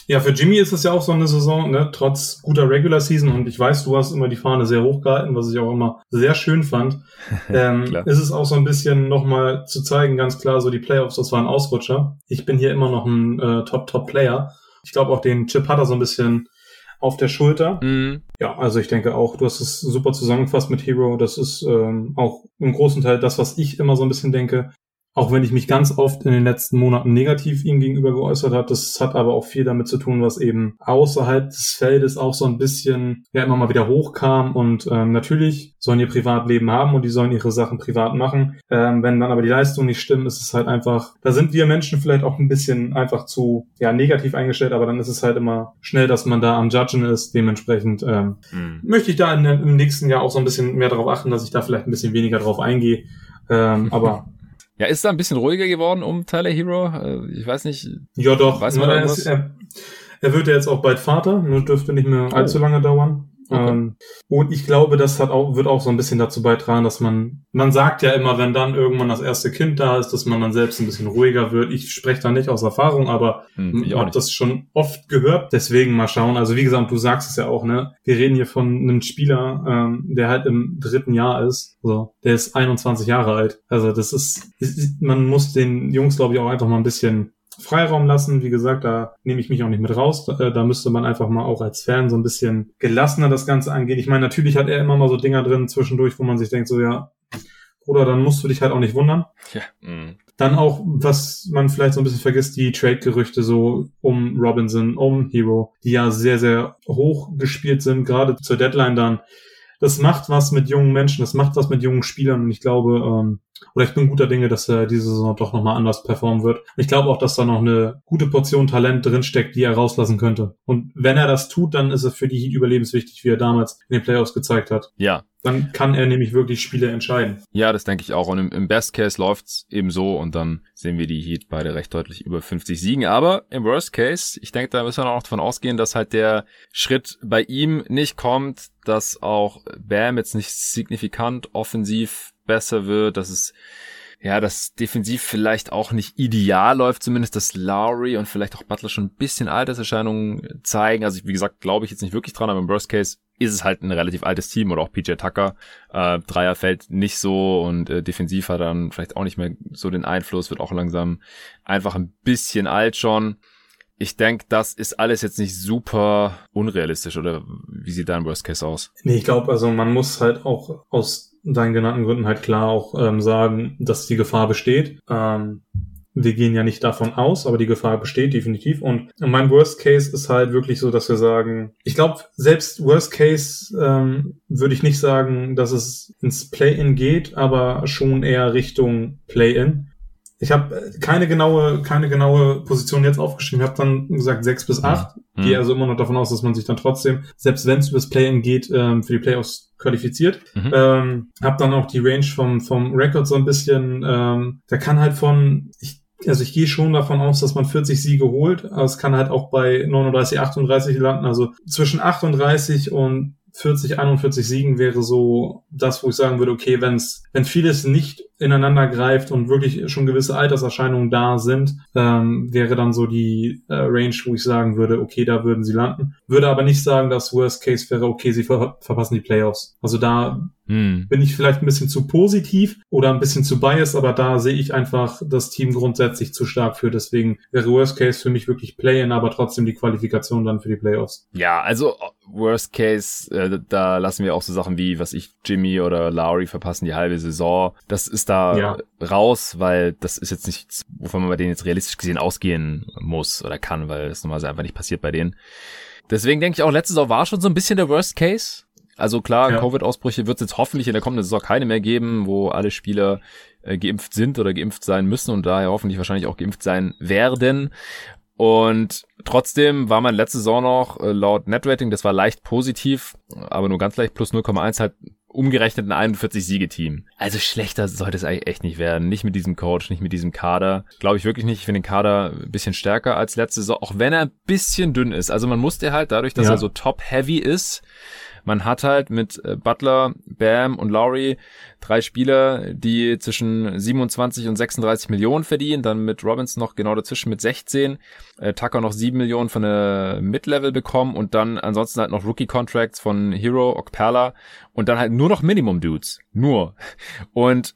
Ja, für Jimmy ist es ja auch so eine Saison, ne, trotz guter Regular Season und ich weiß, du hast immer die Fahne sehr hoch gehalten, was ich auch immer sehr schön fand. ähm, ist es auch so ein bisschen nochmal zu zeigen, ganz klar, so die Playoffs, das war ein Ausrutscher. Ich bin hier immer noch ein äh, Top-Top-Player. Ich glaube auch den Chip hat er so ein bisschen auf der Schulter. Mhm. Ja, also ich denke auch, du hast es super zusammengefasst mit Hero. Das ist ähm, auch im großen Teil das, was ich immer so ein bisschen denke auch wenn ich mich ganz oft in den letzten Monaten negativ ihm gegenüber geäußert habe, das hat aber auch viel damit zu tun, was eben außerhalb des Feldes auch so ein bisschen ja immer mal wieder hochkam und ähm, natürlich sollen ihr Privatleben haben und die sollen ihre Sachen privat machen. Ähm, wenn dann aber die Leistungen nicht stimmen, ist es halt einfach, da sind wir Menschen vielleicht auch ein bisschen einfach zu ja negativ eingestellt, aber dann ist es halt immer schnell, dass man da am Judgen ist. Dementsprechend ähm, mhm. möchte ich da in, im nächsten Jahr auch so ein bisschen mehr darauf achten, dass ich da vielleicht ein bisschen weniger drauf eingehe. Ähm, aber ja, ist da ein bisschen ruhiger geworden um Tyler Hero? Äh, ich weiß nicht. Ja, doch. Weiß man er, ist, er, er wird ja jetzt auch bald Vater, nur dürfte nicht mehr oh. allzu lange dauern. Okay. Ähm, und ich glaube, das hat auch, wird auch so ein bisschen dazu beitragen, dass man, man sagt ja immer, wenn dann irgendwann das erste Kind da ist, dass man dann selbst ein bisschen ruhiger wird. Ich spreche da nicht aus Erfahrung, aber hm, ich habe das schon oft gehört. Deswegen mal schauen. Also wie gesagt, du sagst es ja auch, ne? Wir reden hier von einem Spieler, ähm, der halt im dritten Jahr ist. So, der ist 21 Jahre alt. Also das ist, man muss den Jungs, glaube ich, auch einfach mal ein bisschen Freiraum lassen. Wie gesagt, da nehme ich mich auch nicht mit raus. Da, äh, da müsste man einfach mal auch als Fan so ein bisschen gelassener das Ganze angehen. Ich meine, natürlich hat er immer mal so Dinger drin zwischendurch, wo man sich denkt, so ja, oder dann musst du dich halt auch nicht wundern. Ja. Mhm. Dann auch, was man vielleicht so ein bisschen vergisst, die Trade-Gerüchte so um Robinson, um Hero, die ja sehr, sehr hoch gespielt sind, gerade zur Deadline dann. Das macht was mit jungen Menschen, das macht was mit jungen Spielern und ich glaube, ähm, oder ich bin guter Dinge, dass er diese Saison doch nochmal anders performen wird. Ich glaube auch, dass da noch eine gute Portion Talent drinsteckt, die er rauslassen könnte. Und wenn er das tut, dann ist er für die Heat überlebenswichtig, wie er damals in den Playoffs gezeigt hat. Ja. Dann kann er nämlich wirklich Spiele entscheiden. Ja, das denke ich auch. Und im, im Best Case läuft's eben so und dann sehen wir die Heat beide recht deutlich über 50 Siegen. Aber im Worst Case, ich denke, da müssen wir auch davon ausgehen, dass halt der Schritt bei ihm nicht kommt, dass auch Bam jetzt nicht signifikant offensiv besser wird, dass es ja, das defensiv vielleicht auch nicht ideal läuft, zumindest dass Lowry und vielleicht auch Butler schon ein bisschen Alterserscheinungen zeigen. Also wie gesagt, glaube ich jetzt nicht wirklich dran, aber im Worst Case ist es halt ein relativ altes Team oder auch PJ Tucker. Äh, Dreier fällt nicht so und äh, defensiv hat dann vielleicht auch nicht mehr so den Einfluss, wird auch langsam einfach ein bisschen alt schon. Ich denke, das ist alles jetzt nicht super unrealistisch oder wie sieht dein Worst Case aus? Nee, ich glaube, also man muss halt auch aus deinen genannten Gründen halt klar auch ähm, sagen, dass die Gefahr besteht. Ähm, wir gehen ja nicht davon aus, aber die Gefahr besteht definitiv. Und mein Worst Case ist halt wirklich so, dass wir sagen, ich glaube, selbst Worst Case ähm, würde ich nicht sagen, dass es ins Play-in geht, aber schon eher Richtung Play-in. Ich habe keine genaue, keine genaue Position jetzt aufgeschrieben. Ich habe dann gesagt sechs bis acht. Mhm. Gehe also immer noch davon aus, dass man sich dann trotzdem, selbst wenn es übers Play-in geht, ähm, für die Playoffs qualifiziert. Mhm. Ähm, habe dann auch die Range vom vom Record so ein bisschen. Ähm, da kann halt von ich also ich gehe schon davon aus, dass man 40 Siege holt, aber es kann halt auch bei 39, 38 landen. Also zwischen 38 und 40, 41 Siegen wäre so das, wo ich sagen würde, okay, wenn's, wenn vieles nicht ineinander greift und wirklich schon gewisse Alterserscheinungen da sind, ähm, wäre dann so die äh, Range, wo ich sagen würde, okay, da würden sie landen. Würde aber nicht sagen, dass Worst Case wäre, okay, sie ver verpassen die Playoffs. Also da hm. bin ich vielleicht ein bisschen zu positiv oder ein bisschen zu biased, aber da sehe ich einfach das Team grundsätzlich zu stark für. Deswegen wäre Worst Case für mich wirklich Play-in, aber trotzdem die Qualifikation dann für die Playoffs. Ja, also Worst Case, äh, da lassen wir auch so Sachen wie, was ich, Jimmy oder Lowry verpassen die halbe Saison. Das ist da ja. raus, weil das ist jetzt nichts, wovon man bei denen jetzt realistisch gesehen ausgehen muss oder kann, weil das normalerweise einfach nicht passiert bei denen. Deswegen denke ich auch, letzte Saison war schon so ein bisschen der Worst Case. Also klar, ja. Covid-Ausbrüche wird es jetzt hoffentlich in der kommenden Saison keine mehr geben, wo alle Spieler äh, geimpft sind oder geimpft sein müssen und daher hoffentlich wahrscheinlich auch geimpft sein werden. Und trotzdem war mein letzte Saison noch äh, laut Netrating, das war leicht positiv, aber nur ganz leicht plus 0,1 halt umgerechnet ein 41-Siege-Team. Also schlechter sollte es eigentlich echt nicht werden. Nicht mit diesem Coach, nicht mit diesem Kader. Glaube ich wirklich nicht. Ich finde den Kader ein bisschen stärker als letzte Saison, auch wenn er ein bisschen dünn ist. Also man musste halt dadurch, dass ja. er so top-heavy ist, man hat halt mit äh, Butler, Bam und Lowry drei Spieler, die zwischen 27 und 36 Millionen verdienen. Dann mit Robinson noch genau dazwischen mit 16. Äh, Tucker noch 7 Millionen von der Mid-Level bekommen und dann ansonsten halt noch Rookie-Contracts von Hero, Okpala und dann halt nur noch Minimum-Dudes. Nur. Und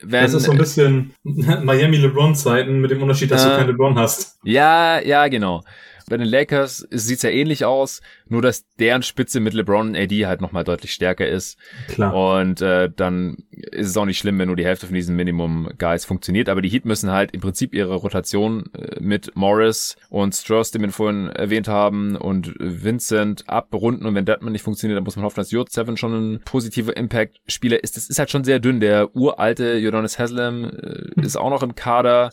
wenn, das ist so ein bisschen Miami LeBron-Zeiten mit dem Unterschied, dass äh, du keinen LeBron hast. Ja, ja, genau. Bei den Lakers sieht's ja ähnlich aus, nur dass deren Spitze mit LeBron und AD halt nochmal deutlich stärker ist. Klar. Und äh, dann ist es auch nicht schlimm, wenn nur die Hälfte von diesen Minimum-Guys funktioniert. Aber die Heat müssen halt im Prinzip ihre Rotation äh, mit Morris und Strauss, den wir vorhin erwähnt haben, und Vincent abrunden. Und wenn Deadman nicht funktioniert, dann muss man hoffen, dass Jod Seven schon ein positiver Impact-Spieler ist. Das ist halt schon sehr dünn. Der uralte Jodonis Haslam äh, ist auch noch im Kader.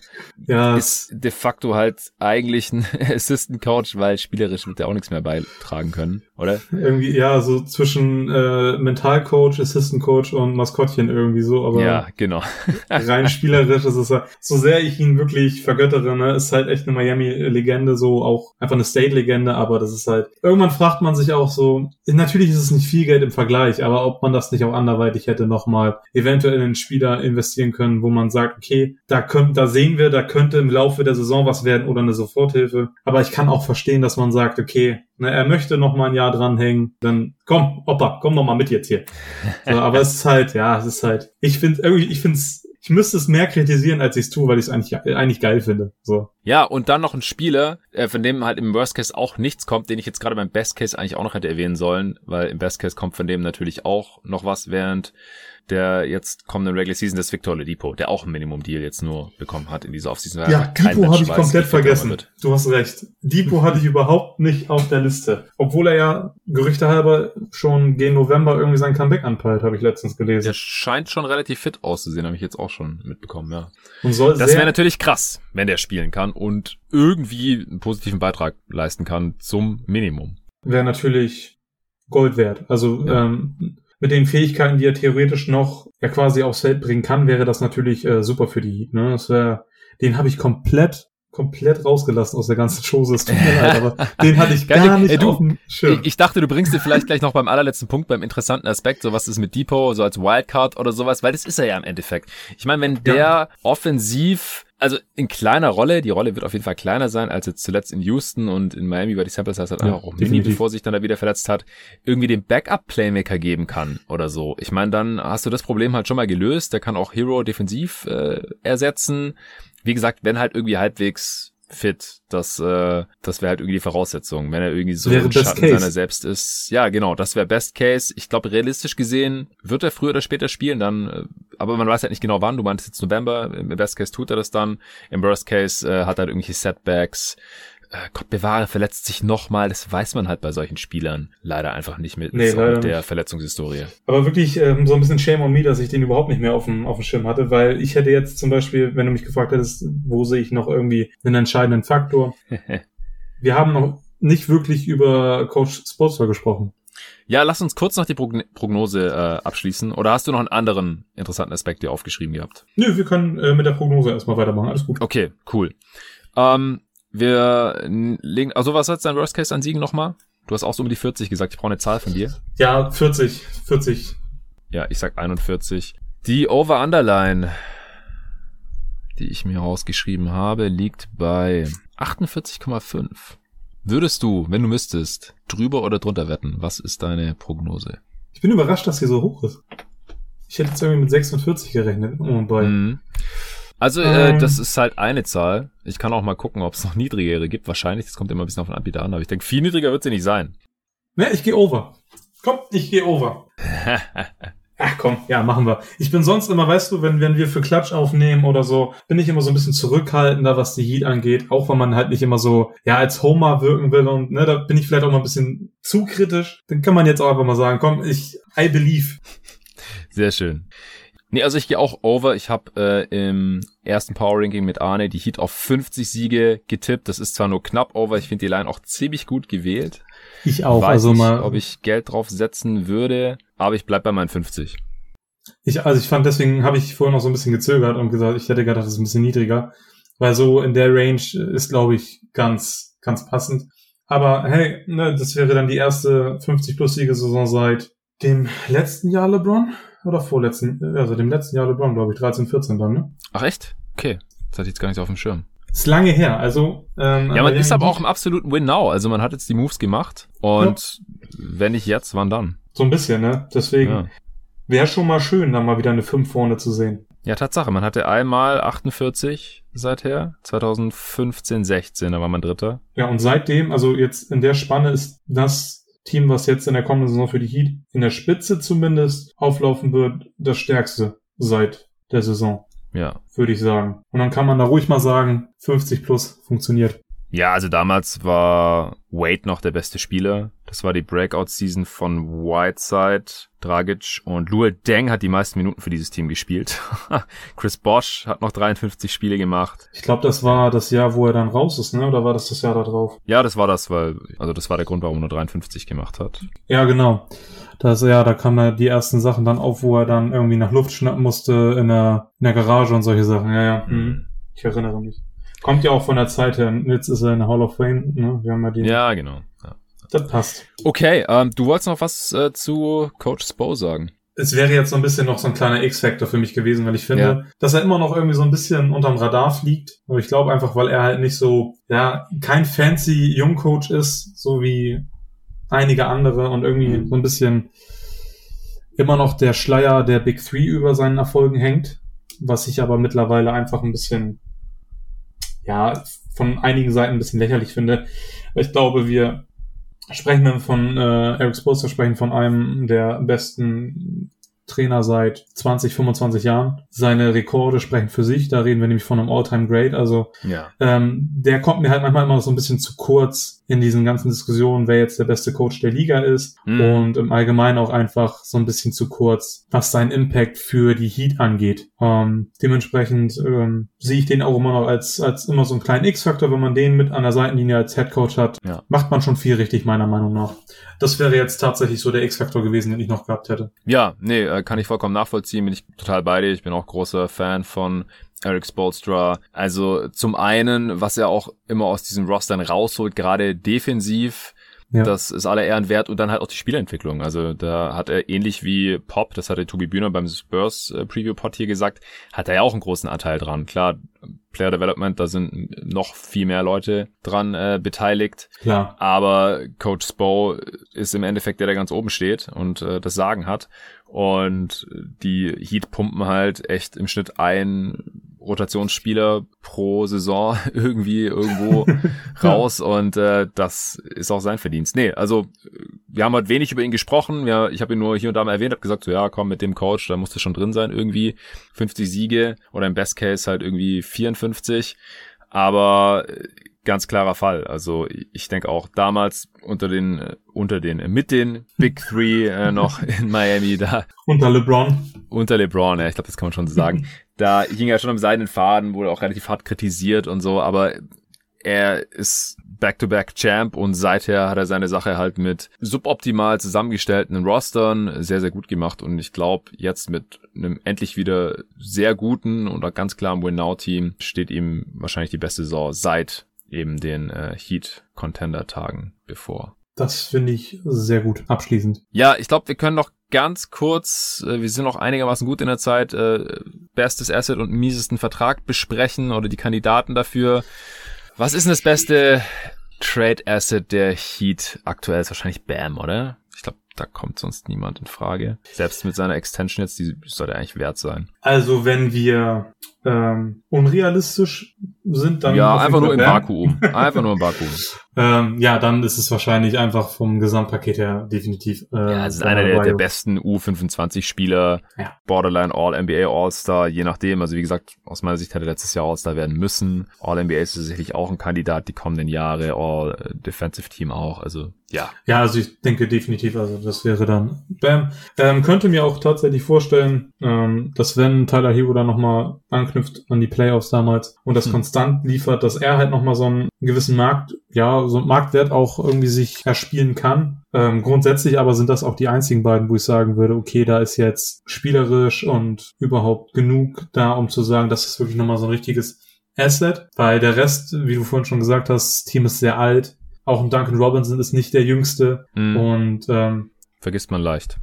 Ja. Ist de facto halt eigentlich ein Assistant Coach, weil spielerisch wird er auch nichts mehr beitragen können, oder? Irgendwie, ja, so zwischen äh, Mentalcoach, Assistant Coach und Maskottchen irgendwie so, aber ja, genau. rein spielerisch ist es ja, so sehr ich ihn wirklich vergöttere, ne, ist halt echt eine Miami-Legende, so auch einfach eine State-Legende, aber das ist halt, irgendwann fragt man sich auch so, natürlich ist es nicht viel Geld im Vergleich, aber ob man das nicht auch anderweitig hätte nochmal eventuell in einen Spieler investieren können, wo man sagt, okay, da könnt, da sehen wir, da könnte im Laufe der Saison was werden oder eine Soforthilfe, aber ich kann auch verstehen, dass man sagt, okay, ne, er möchte noch mal ein Jahr dranhängen, dann komm, Opa, komm noch mal mit jetzt hier. So, aber es ist halt, ja, es ist halt, ich finde irgendwie, ich finde es ich müsste es mehr kritisieren, als ich es tue, weil ich es eigentlich, eigentlich geil finde. So. Ja, und dann noch ein Spieler, äh, von dem halt im Worst Case auch nichts kommt, den ich jetzt gerade beim Best Case eigentlich auch noch hätte erwähnen sollen, weil im Best Case kommt von dem natürlich auch noch was, während der jetzt kommenden Regular Season des Victor Oladipo, der auch ein Minimum-Deal jetzt nur bekommen hat in dieser Offseason. Ja, Depot habe ich komplett vergessen. Du hast recht. Depot hatte ich überhaupt nicht auf der Liste. Obwohl er ja Gerüchte halber schon gegen November irgendwie sein Comeback anpeilt, habe ich letztens gelesen. Der scheint schon relativ fit auszusehen, habe ich jetzt auch schon mitbekommen, ja. Und soll das wäre natürlich krass, wenn der spielen kann und irgendwie einen positiven Beitrag leisten kann zum Minimum. Wäre natürlich Gold wert. Also ja. ähm, mit den Fähigkeiten, die er theoretisch noch ja quasi aufs Feld bringen kann, wäre das natürlich äh, super für die. Ne? Das wär, den habe ich komplett komplett rausgelassen aus der ganzen Chose. Es tut mir leid, aber den hatte ich gar nicht Ey, du. Ich, ich dachte, du bringst dir vielleicht gleich noch beim allerletzten Punkt, beim interessanten Aspekt, so was ist mit Depot, so als Wildcard oder sowas, weil das ist er ja im Endeffekt. Ich meine, wenn der Ja. offensiv, also in kleiner Rolle, die Rolle wird auf jeden Fall kleiner sein als jetzt zuletzt in Houston und in Miami, weil die Sample Size halt Ja, einfach auch mini, definitiv. bevor sich dann da wieder verletzt hat, irgendwie den Backup-Playmaker geben kann oder so. Ich meine, dann hast du das Problem halt schon mal gelöst. Der kann auch Hero defensiv äh, ersetzen. Wie gesagt, wenn halt irgendwie halbwegs fit, das, äh, das wäre halt irgendwie die Voraussetzung. Wenn er irgendwie so Wäre im Schatten Case. seiner selbst ist. Ja, genau, das wäre Best Case. Ich glaube, realistisch gesehen wird er früher oder später spielen, dann, äh, aber man weiß halt nicht genau wann. Du meintest jetzt November, im Best Case tut er das dann. Im Worst Case äh, hat er halt irgendwelche Setbacks. Äh, Gott bewahre, verletzt sich nochmal. Das weiß man halt bei solchen Spielern leider einfach nicht mit, Nee, leider der nicht. Verletzungshistorie. Aber wirklich ähm, so ein bisschen Shame on me, dass ich den überhaupt nicht mehr auf dem, auf dem Schirm hatte, weil ich hätte jetzt zum Beispiel, wenn du mich gefragt hättest, wo sehe ich noch irgendwie einen entscheidenden Faktor, wir haben noch nicht wirklich über Coach Spoelstra gesprochen. Ja, lass uns kurz noch die Progn Prognose äh, abschließen. Oder hast du noch einen anderen interessanten Aspekt dir aufgeschrieben gehabt? Nö, wir können äh, mit der Prognose erstmal weitermachen. Alles gut. Okay, cool. Ähm, wir legen, also was ist dein Worst Case an Siegen nochmal? Du hast auch so um die 40 gesagt. Ich brauche eine Zahl von dir. Ja, 40, 40. Ja, ich sag 41. Die Over-Underline, die ich mir rausgeschrieben habe, liegt bei 48,5. Würdest du, wenn du müsstest, drüber oder drunter wetten? Was ist deine Prognose? Ich bin überrascht, dass sie so hoch ist. Ich hätte jetzt irgendwie mit 46 gerechnet. Oh boy. Mhm. Also, äh, Ähm. das ist halt eine Zahl. Ich kann auch mal gucken, ob es noch niedrigere gibt. Wahrscheinlich, das kommt immer ein bisschen auf den Anbieter an, aber ich denke, viel niedriger wird sie nicht sein. Ne, ich gehe over. Komm, ich gehe over. Ach komm, ja, machen wir. Ich bin sonst immer, weißt du, wenn, wenn wir für Klatsch aufnehmen oder so, bin ich immer so ein bisschen zurückhaltender, was die Heat angeht, auch wenn man halt nicht immer so, ja, als Homer wirken will und, ne, da bin ich vielleicht auch mal ein bisschen zu kritisch. Dann kann man jetzt auch einfach mal sagen, komm, ich, I believe. Sehr schön. Nee, also ich gehe auch over. Ich habe äh, im ersten Power Ranking mit Arne die Heat auf 50 Siege getippt. Das ist zwar nur knapp over, ich finde die Line auch ziemlich gut gewählt. Ich auch, Weiß also nicht, mal. ob ich Geld drauf setzen würde, aber ich bleib bei meinen 50. Ich, also ich fand, deswegen habe ich vorhin noch so ein bisschen gezögert und gesagt, ich hätte gedacht, das ist ein bisschen niedriger. Weil so in der Range ist, glaube ich, ganz, ganz passend. Aber hey, ne, das wäre dann die erste 50-plus-Siege-Saison seit dem letzten Jahr LeBron? Oder vorletzten, also dem letzten Jahr LeBron, glaube ich, 13, 14 dann, ne? Ach echt? Okay. Das hatte ich jetzt gar nicht so auf dem Schirm. Ist lange her, also. Ähm, Ja, man ist aber auch im absoluten Win now. Also man hat jetzt die Moves gemacht und wenn nicht jetzt, wann dann? So ein bisschen, ne? Deswegen Ja. wäre schon mal schön, da mal wieder eine 5 vorne zu sehen. ja, Tatsache. Man hatte einmal 48 seither. 2015, 16, da war man Dritter. Ja, und seitdem, also jetzt in der Spanne ist das Team, was jetzt in der kommenden Saison für die Heat in der Spitze zumindest auflaufen wird, das stärkste seit der Saison, Ja. würde ich sagen. Und dann kann man da ruhig mal sagen, 50 plus funktioniert. Ja, also damals war Wade noch der beste Spieler. Das war die Breakout-Season von Whiteside, Dragic und Luol Deng hat die meisten Minuten für dieses Team gespielt. Chris Bosch hat noch 53 Spiele gemacht. Ich glaube, das war das Jahr, wo er dann raus ist, ne? Oder war das das Jahr da drauf? Ja, das war das, weil, also das war der Grund, warum er nur 53 gemacht hat. Ja, genau. Das, ja, da kamen da die ersten Sachen dann auf, wo er dann irgendwie nach Luft schnappen musste in der, in der Garage und solche Sachen. Ja, ja. Mhm. Ich erinnere mich. Kommt ja auch von der Zeit her. Jetzt ist er in der Hall of Fame, ne? Wir haben ja die. Ja, genau. Das passt. Okay, ähm, du wolltest noch was äh, zu Coach Spo sagen. Es wäre jetzt so ein bisschen noch so ein kleiner X-Factor für mich gewesen, weil ich finde, Ja. dass er immer noch irgendwie so ein bisschen unterm Radar fliegt. Aber ich glaube einfach, weil er halt nicht so, ja, kein fancy Jungcoach ist, so wie einige andere und irgendwie so ein bisschen immer noch der Schleier der Big Three über seinen Erfolgen hängt, was ich aber mittlerweile einfach ein bisschen, ja, von einigen Seiten ein bisschen lächerlich finde. Ich glaube, wir sprechen wir von äh, Eric Spoelstra sprechen von einem der besten Trainer seit 20, 25 Jahren. Seine Rekorde sprechen für sich. Da reden wir nämlich von einem All-Time Great. Also Ja. ähm, der kommt mir halt manchmal immer so ein bisschen zu kurz in diesen ganzen Diskussionen, wer jetzt der beste Coach der Liga ist Mhm. und im Allgemeinen auch einfach so ein bisschen zu kurz, was sein Impact für die Heat angeht. Ähm, dementsprechend ähm, sehe ich den auch immer noch als, als immer so einen kleinen X-Faktor, wenn man den mit an der Seitenlinie als Head Coach hat, Ja. macht man schon viel richtig, meiner Meinung nach. Das wäre jetzt tatsächlich so der X-Faktor gewesen, den ich noch gehabt hätte. Ja, nee, äh, kann ich vollkommen nachvollziehen, bin ich total bei dir. Ich bin auch großer Fan von Eric Spolstra. Also zum einen, was er auch immer aus diesen Rostern rausholt, gerade defensiv, ja. Das ist aller Ehren wert und dann halt auch die Spielentwicklung. Also da hat er ähnlich wie Pop, das hatte Tobi Bühner beim Spurs äh, Preview Pod hier gesagt, hat er ja auch einen großen Anteil dran. Klar, Player Development, da sind noch viel mehr Leute dran äh, beteiligt. Klar. Aber Coach Spo ist im Endeffekt der, der ganz oben steht und äh, das Sagen hat. Und die Heat pumpen halt echt im Schnitt ein Rotationsspieler pro Saison irgendwie irgendwo raus und äh, das ist auch sein Verdienst. Nee, also wir haben halt wenig über ihn gesprochen. Ja, ich habe ihn nur hier und da mal erwähnt, habe gesagt, so ja, komm mit dem Coach, da musste schon drin sein irgendwie 50 Siege oder im Best Case halt irgendwie 54. Aber ganz klarer Fall. Also ich denke auch damals unter den, äh, unter den, äh, mit den Big Three äh, noch in Miami da. Unter LeBron. Unter LeBron, ja, ich glaube, das kann man schon so sagen. da hing er schon am seidenen Faden, wurde auch relativ hart kritisiert und so, aber er ist Back-to-Back-Champ und seither hat er seine Sache halt mit suboptimal zusammengestellten Rostern sehr, sehr gut gemacht und ich glaube, jetzt mit einem endlich wieder sehr guten und ganz klaren Win-Now-Team steht ihm wahrscheinlich die beste Saison seit eben den äh, Heat-Contender-Tagen bevor. Das finde ich sehr gut. Abschließend. Ja, ich glaube, wir können noch ganz kurz, äh, wir sind noch einigermaßen gut in der Zeit, äh, bestes Asset und miesesten Vertrag besprechen oder die Kandidaten dafür. Was ist denn das beste Trade Asset der Heat aktuell? Ist wahrscheinlich Bam, oder? Ich glaube, da kommt sonst niemand in Frage. Selbst mit seiner Extension jetzt, die sollte eigentlich wert sein. Also wenn wir ähm, unrealistisch sind, dann. Ja, einfach nur im Vakuum. Einfach nur im Vakuum. ähm, ja, dann ist es wahrscheinlich einfach vom Gesamtpaket her definitiv. Äh, ja, es ist einer der, der besten U25-Spieler. Ja. Borderline All-NBA All-Star, je nachdem. Also wie gesagt, aus meiner Sicht hätte letztes Jahr All-Star werden müssen. All-NBA ist sicherlich auch ein Kandidat die kommenden Jahre. All-Defensive Team auch. Also ja. Ja, also ich denke definitiv, also das wäre dann Bam. Ähm, könnte mir auch tatsächlich vorstellen, ähm, dass wenn Tyler Hero dann nochmal anknüpft an die Playoffs damals und das hm. konstant liefert, dass er halt nochmal so einen gewissen Markt, ja, so einen Marktwert auch irgendwie sich erspielen kann. Ähm, grundsätzlich aber sind das auch die einzigen beiden, wo ich sagen würde, okay, da ist jetzt spielerisch und überhaupt genug da, um zu sagen, das ist wirklich nochmal so ein richtiges Asset, weil der Rest, wie du vorhin schon gesagt hast, das Team ist sehr alt. Auch ein Duncan Robinson ist nicht der jüngste mhm. und ähm, vergisst man leicht.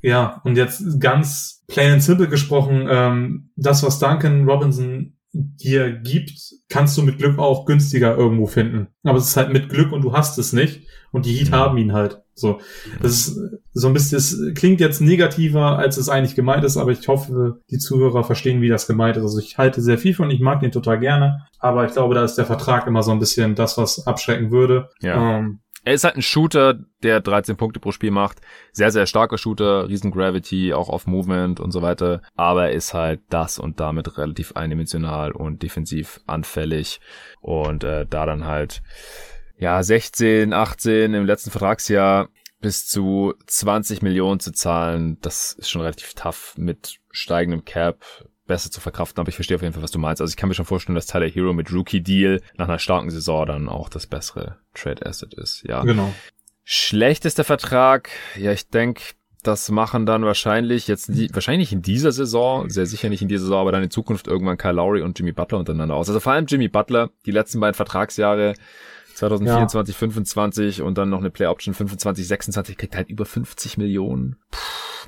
Ja, und jetzt ganz plain and simple gesprochen, ähm, das, was Duncan Robinson dir gibt, kannst du mit Glück auch günstiger irgendwo finden. Aber es ist halt mit Glück und du hast es nicht. Und die Heat mhm. haben ihn halt. So. Das ist so ein bisschen, es klingt jetzt negativer, als es eigentlich gemeint ist, aber ich hoffe, die Zuhörer verstehen, wie das gemeint ist. Also ich halte sehr viel von, ich mag den total gerne, aber ich glaube, da ist der Vertrag immer so ein bisschen das, was abschrecken würde. Ja. Ähm, er ist halt ein Shooter, der 13 Punkte pro Spiel macht. Sehr, sehr starker Shooter, riesen Gravity, auch auf Movement und so weiter. Aber er ist halt das und damit relativ eindimensional und defensiv anfällig. Und äh, da dann halt, ja, 16, 18 im letzten Vertragsjahr bis zu 20 Millionen zu zahlen, das ist schon relativ tough mit steigendem Cap besser zu verkraften, aber ich verstehe auf jeden Fall, was du meinst. Also ich kann mir schon vorstellen, dass Tyler Hero mit Rookie Deal nach einer starken Saison dann auch das bessere Trade Asset ist. Ja. Genau. Schlechtester Vertrag, ja, ich denke, das machen dann wahrscheinlich jetzt wahrscheinlich in dieser Saison, sehr sicher nicht in dieser Saison, aber dann in Zukunft irgendwann Kyle Lowry und Jimmy Butler untereinander aus. Also vor allem Jimmy Butler, die letzten beiden Vertragsjahre 2024, ja. 25 und dann noch eine Play Option 25, 26 kriegt halt über 50 Millionen. Puh,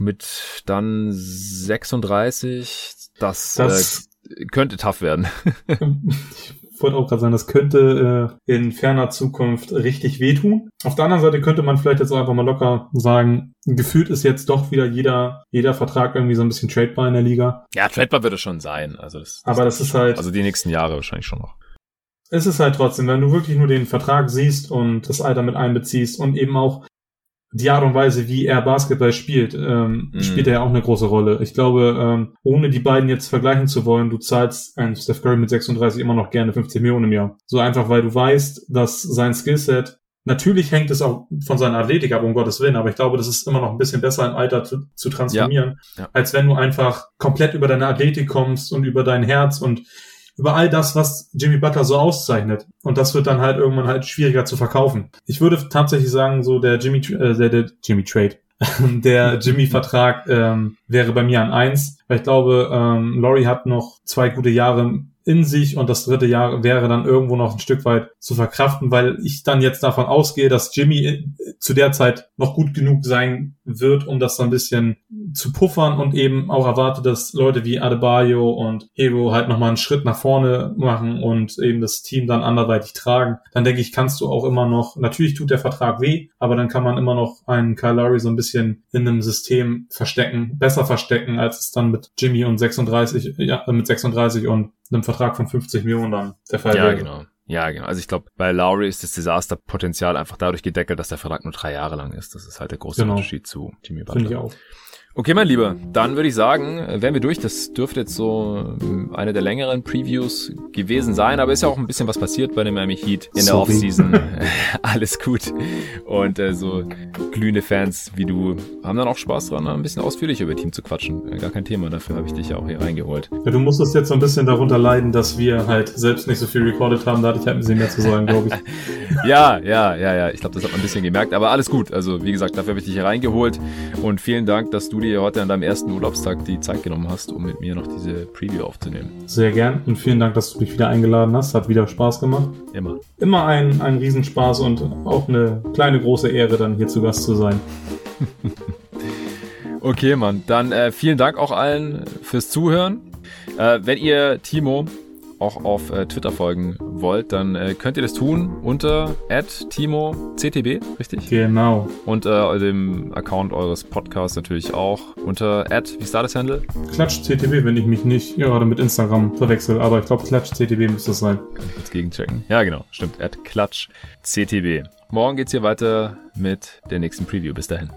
mit dann 36, das, das äh, könnte tough werden. ich wollte auch gerade sagen, das könnte äh, in ferner Zukunft richtig wehtun. Auf der anderen Seite könnte man vielleicht jetzt auch einfach mal locker sagen, gefühlt ist jetzt doch wieder jeder, jeder Vertrag irgendwie so ein bisschen tradebar in der Liga. Ja, tradebar wird es schon sein. Also das, das Aber das ist halt. Also die nächsten Jahre wahrscheinlich schon noch. Es ist halt trotzdem, wenn du wirklich nur den Vertrag siehst und das Alter mit einbeziehst und eben auch die Art und Weise, wie er Basketball spielt, ähm, mm. spielt er ja auch eine große Rolle. Ich glaube, ähm, ohne die beiden jetzt vergleichen zu wollen, du zahlst einen Steph Curry mit 36 immer noch gerne 15 Millionen im Jahr. So einfach, weil du weißt, dass sein Skillset Natürlich hängt es auch von seiner Athletik ab, um Gottes Willen, aber ich glaube, das ist immer noch ein bisschen besser im Alter zu, zu transformieren, ja, ja. als wenn du einfach komplett über deine Athletik kommst und über dein Herz und über all das, was Jimmy Butler so auszeichnet. Und das wird dann halt irgendwann halt schwieriger zu verkaufen. Ich würde tatsächlich sagen, so der Jimmy, äh, der, der Jimmy Trade, Der Jimmy-Vertrag ähm, wäre bei mir an eins, weil ich glaube, ähm, Laurie hat noch zwei gute Jahre in sich und das dritte Jahr wäre dann irgendwo noch ein Stück weit zu verkraften, weil ich dann jetzt davon ausgehe, dass Jimmy äh, zu der Zeit noch gut genug sein wird, um das so ein bisschen zu puffern und eben auch erwarte, dass Leute wie Adebayo und Hero halt nochmal einen Schritt nach vorne machen und eben das Team dann anderweitig tragen. Dann denke ich, kannst du auch immer noch, natürlich tut der Vertrag weh, aber dann kann man immer noch einen Kyle Lowry so ein bisschen in einem System verstecken, besser verstecken, als es dann mit Jimmy und 36, ja, mit 36 und einem Vertrag von 50 Millionen dann der Fall ja, wäre. genau. Ja, genau. Also ich glaube, bei Lowry ist das Desasterpotenzial einfach dadurch gedeckelt, dass der Vertrag nur drei Jahre lang ist. Das ist halt der große Genau. Unterschied zu Jimmy Finde ich Butler. auch. Okay, mein Lieber, dann würde ich sagen, äh, wären wir durch. Das dürfte jetzt so ähm, eine der längeren Previews gewesen sein, aber ist ja auch ein bisschen was passiert bei den Miami Heat in der Sorry. Offseason. Alles gut. Und äh, so glühende Fans wie du haben dann auch Spaß dran, ein bisschen ausführlicher über Team zu quatschen. Äh, Gar kein Thema, dafür habe ich dich ja auch hier reingeholt. Ja, du musstest jetzt so ein bisschen darunter leiden, dass wir halt selbst nicht so viel recorded haben. Da hatte ich halt ein bisschen mehr zu sagen, glaube ich. Ja, ja, ja, ja. Ich glaube, das hat man ein bisschen gemerkt. Aber alles gut. Also, wie gesagt, dafür habe ich dich hier reingeholt. Und vielen Dank, dass du dir heute an deinem ersten Urlaubstag die Zeit genommen hast, um mit mir noch diese Preview aufzunehmen. Sehr gern und vielen Dank, dass du mich wieder eingeladen hast. Hat wieder Spaß gemacht. Immer. Immer ein, ein Riesenspaß und auch eine kleine große Ehre, dann hier zu Gast zu sein. Okay, Mann. Dann äh, vielen Dank auch allen fürs Zuhören. Äh, wenn ihr Timo auch auf äh, Twitter folgen wollt, dann äh, könnt ihr das tun unter @timo_ctb, richtig? Genau. Und äh, dem Account eures Podcasts natürlich auch unter wie ist da das Handle? Klatsch CTB, wenn ich mich nicht gerade mit Instagram verwechsel, aber ich glaube Klatsch CTB müsste es sein. Kann ich kurz gegenchecken. Ja, genau, stimmt. Klatsch CTB. Morgen geht's hier weiter mit der nächsten Preview. Bis dahin.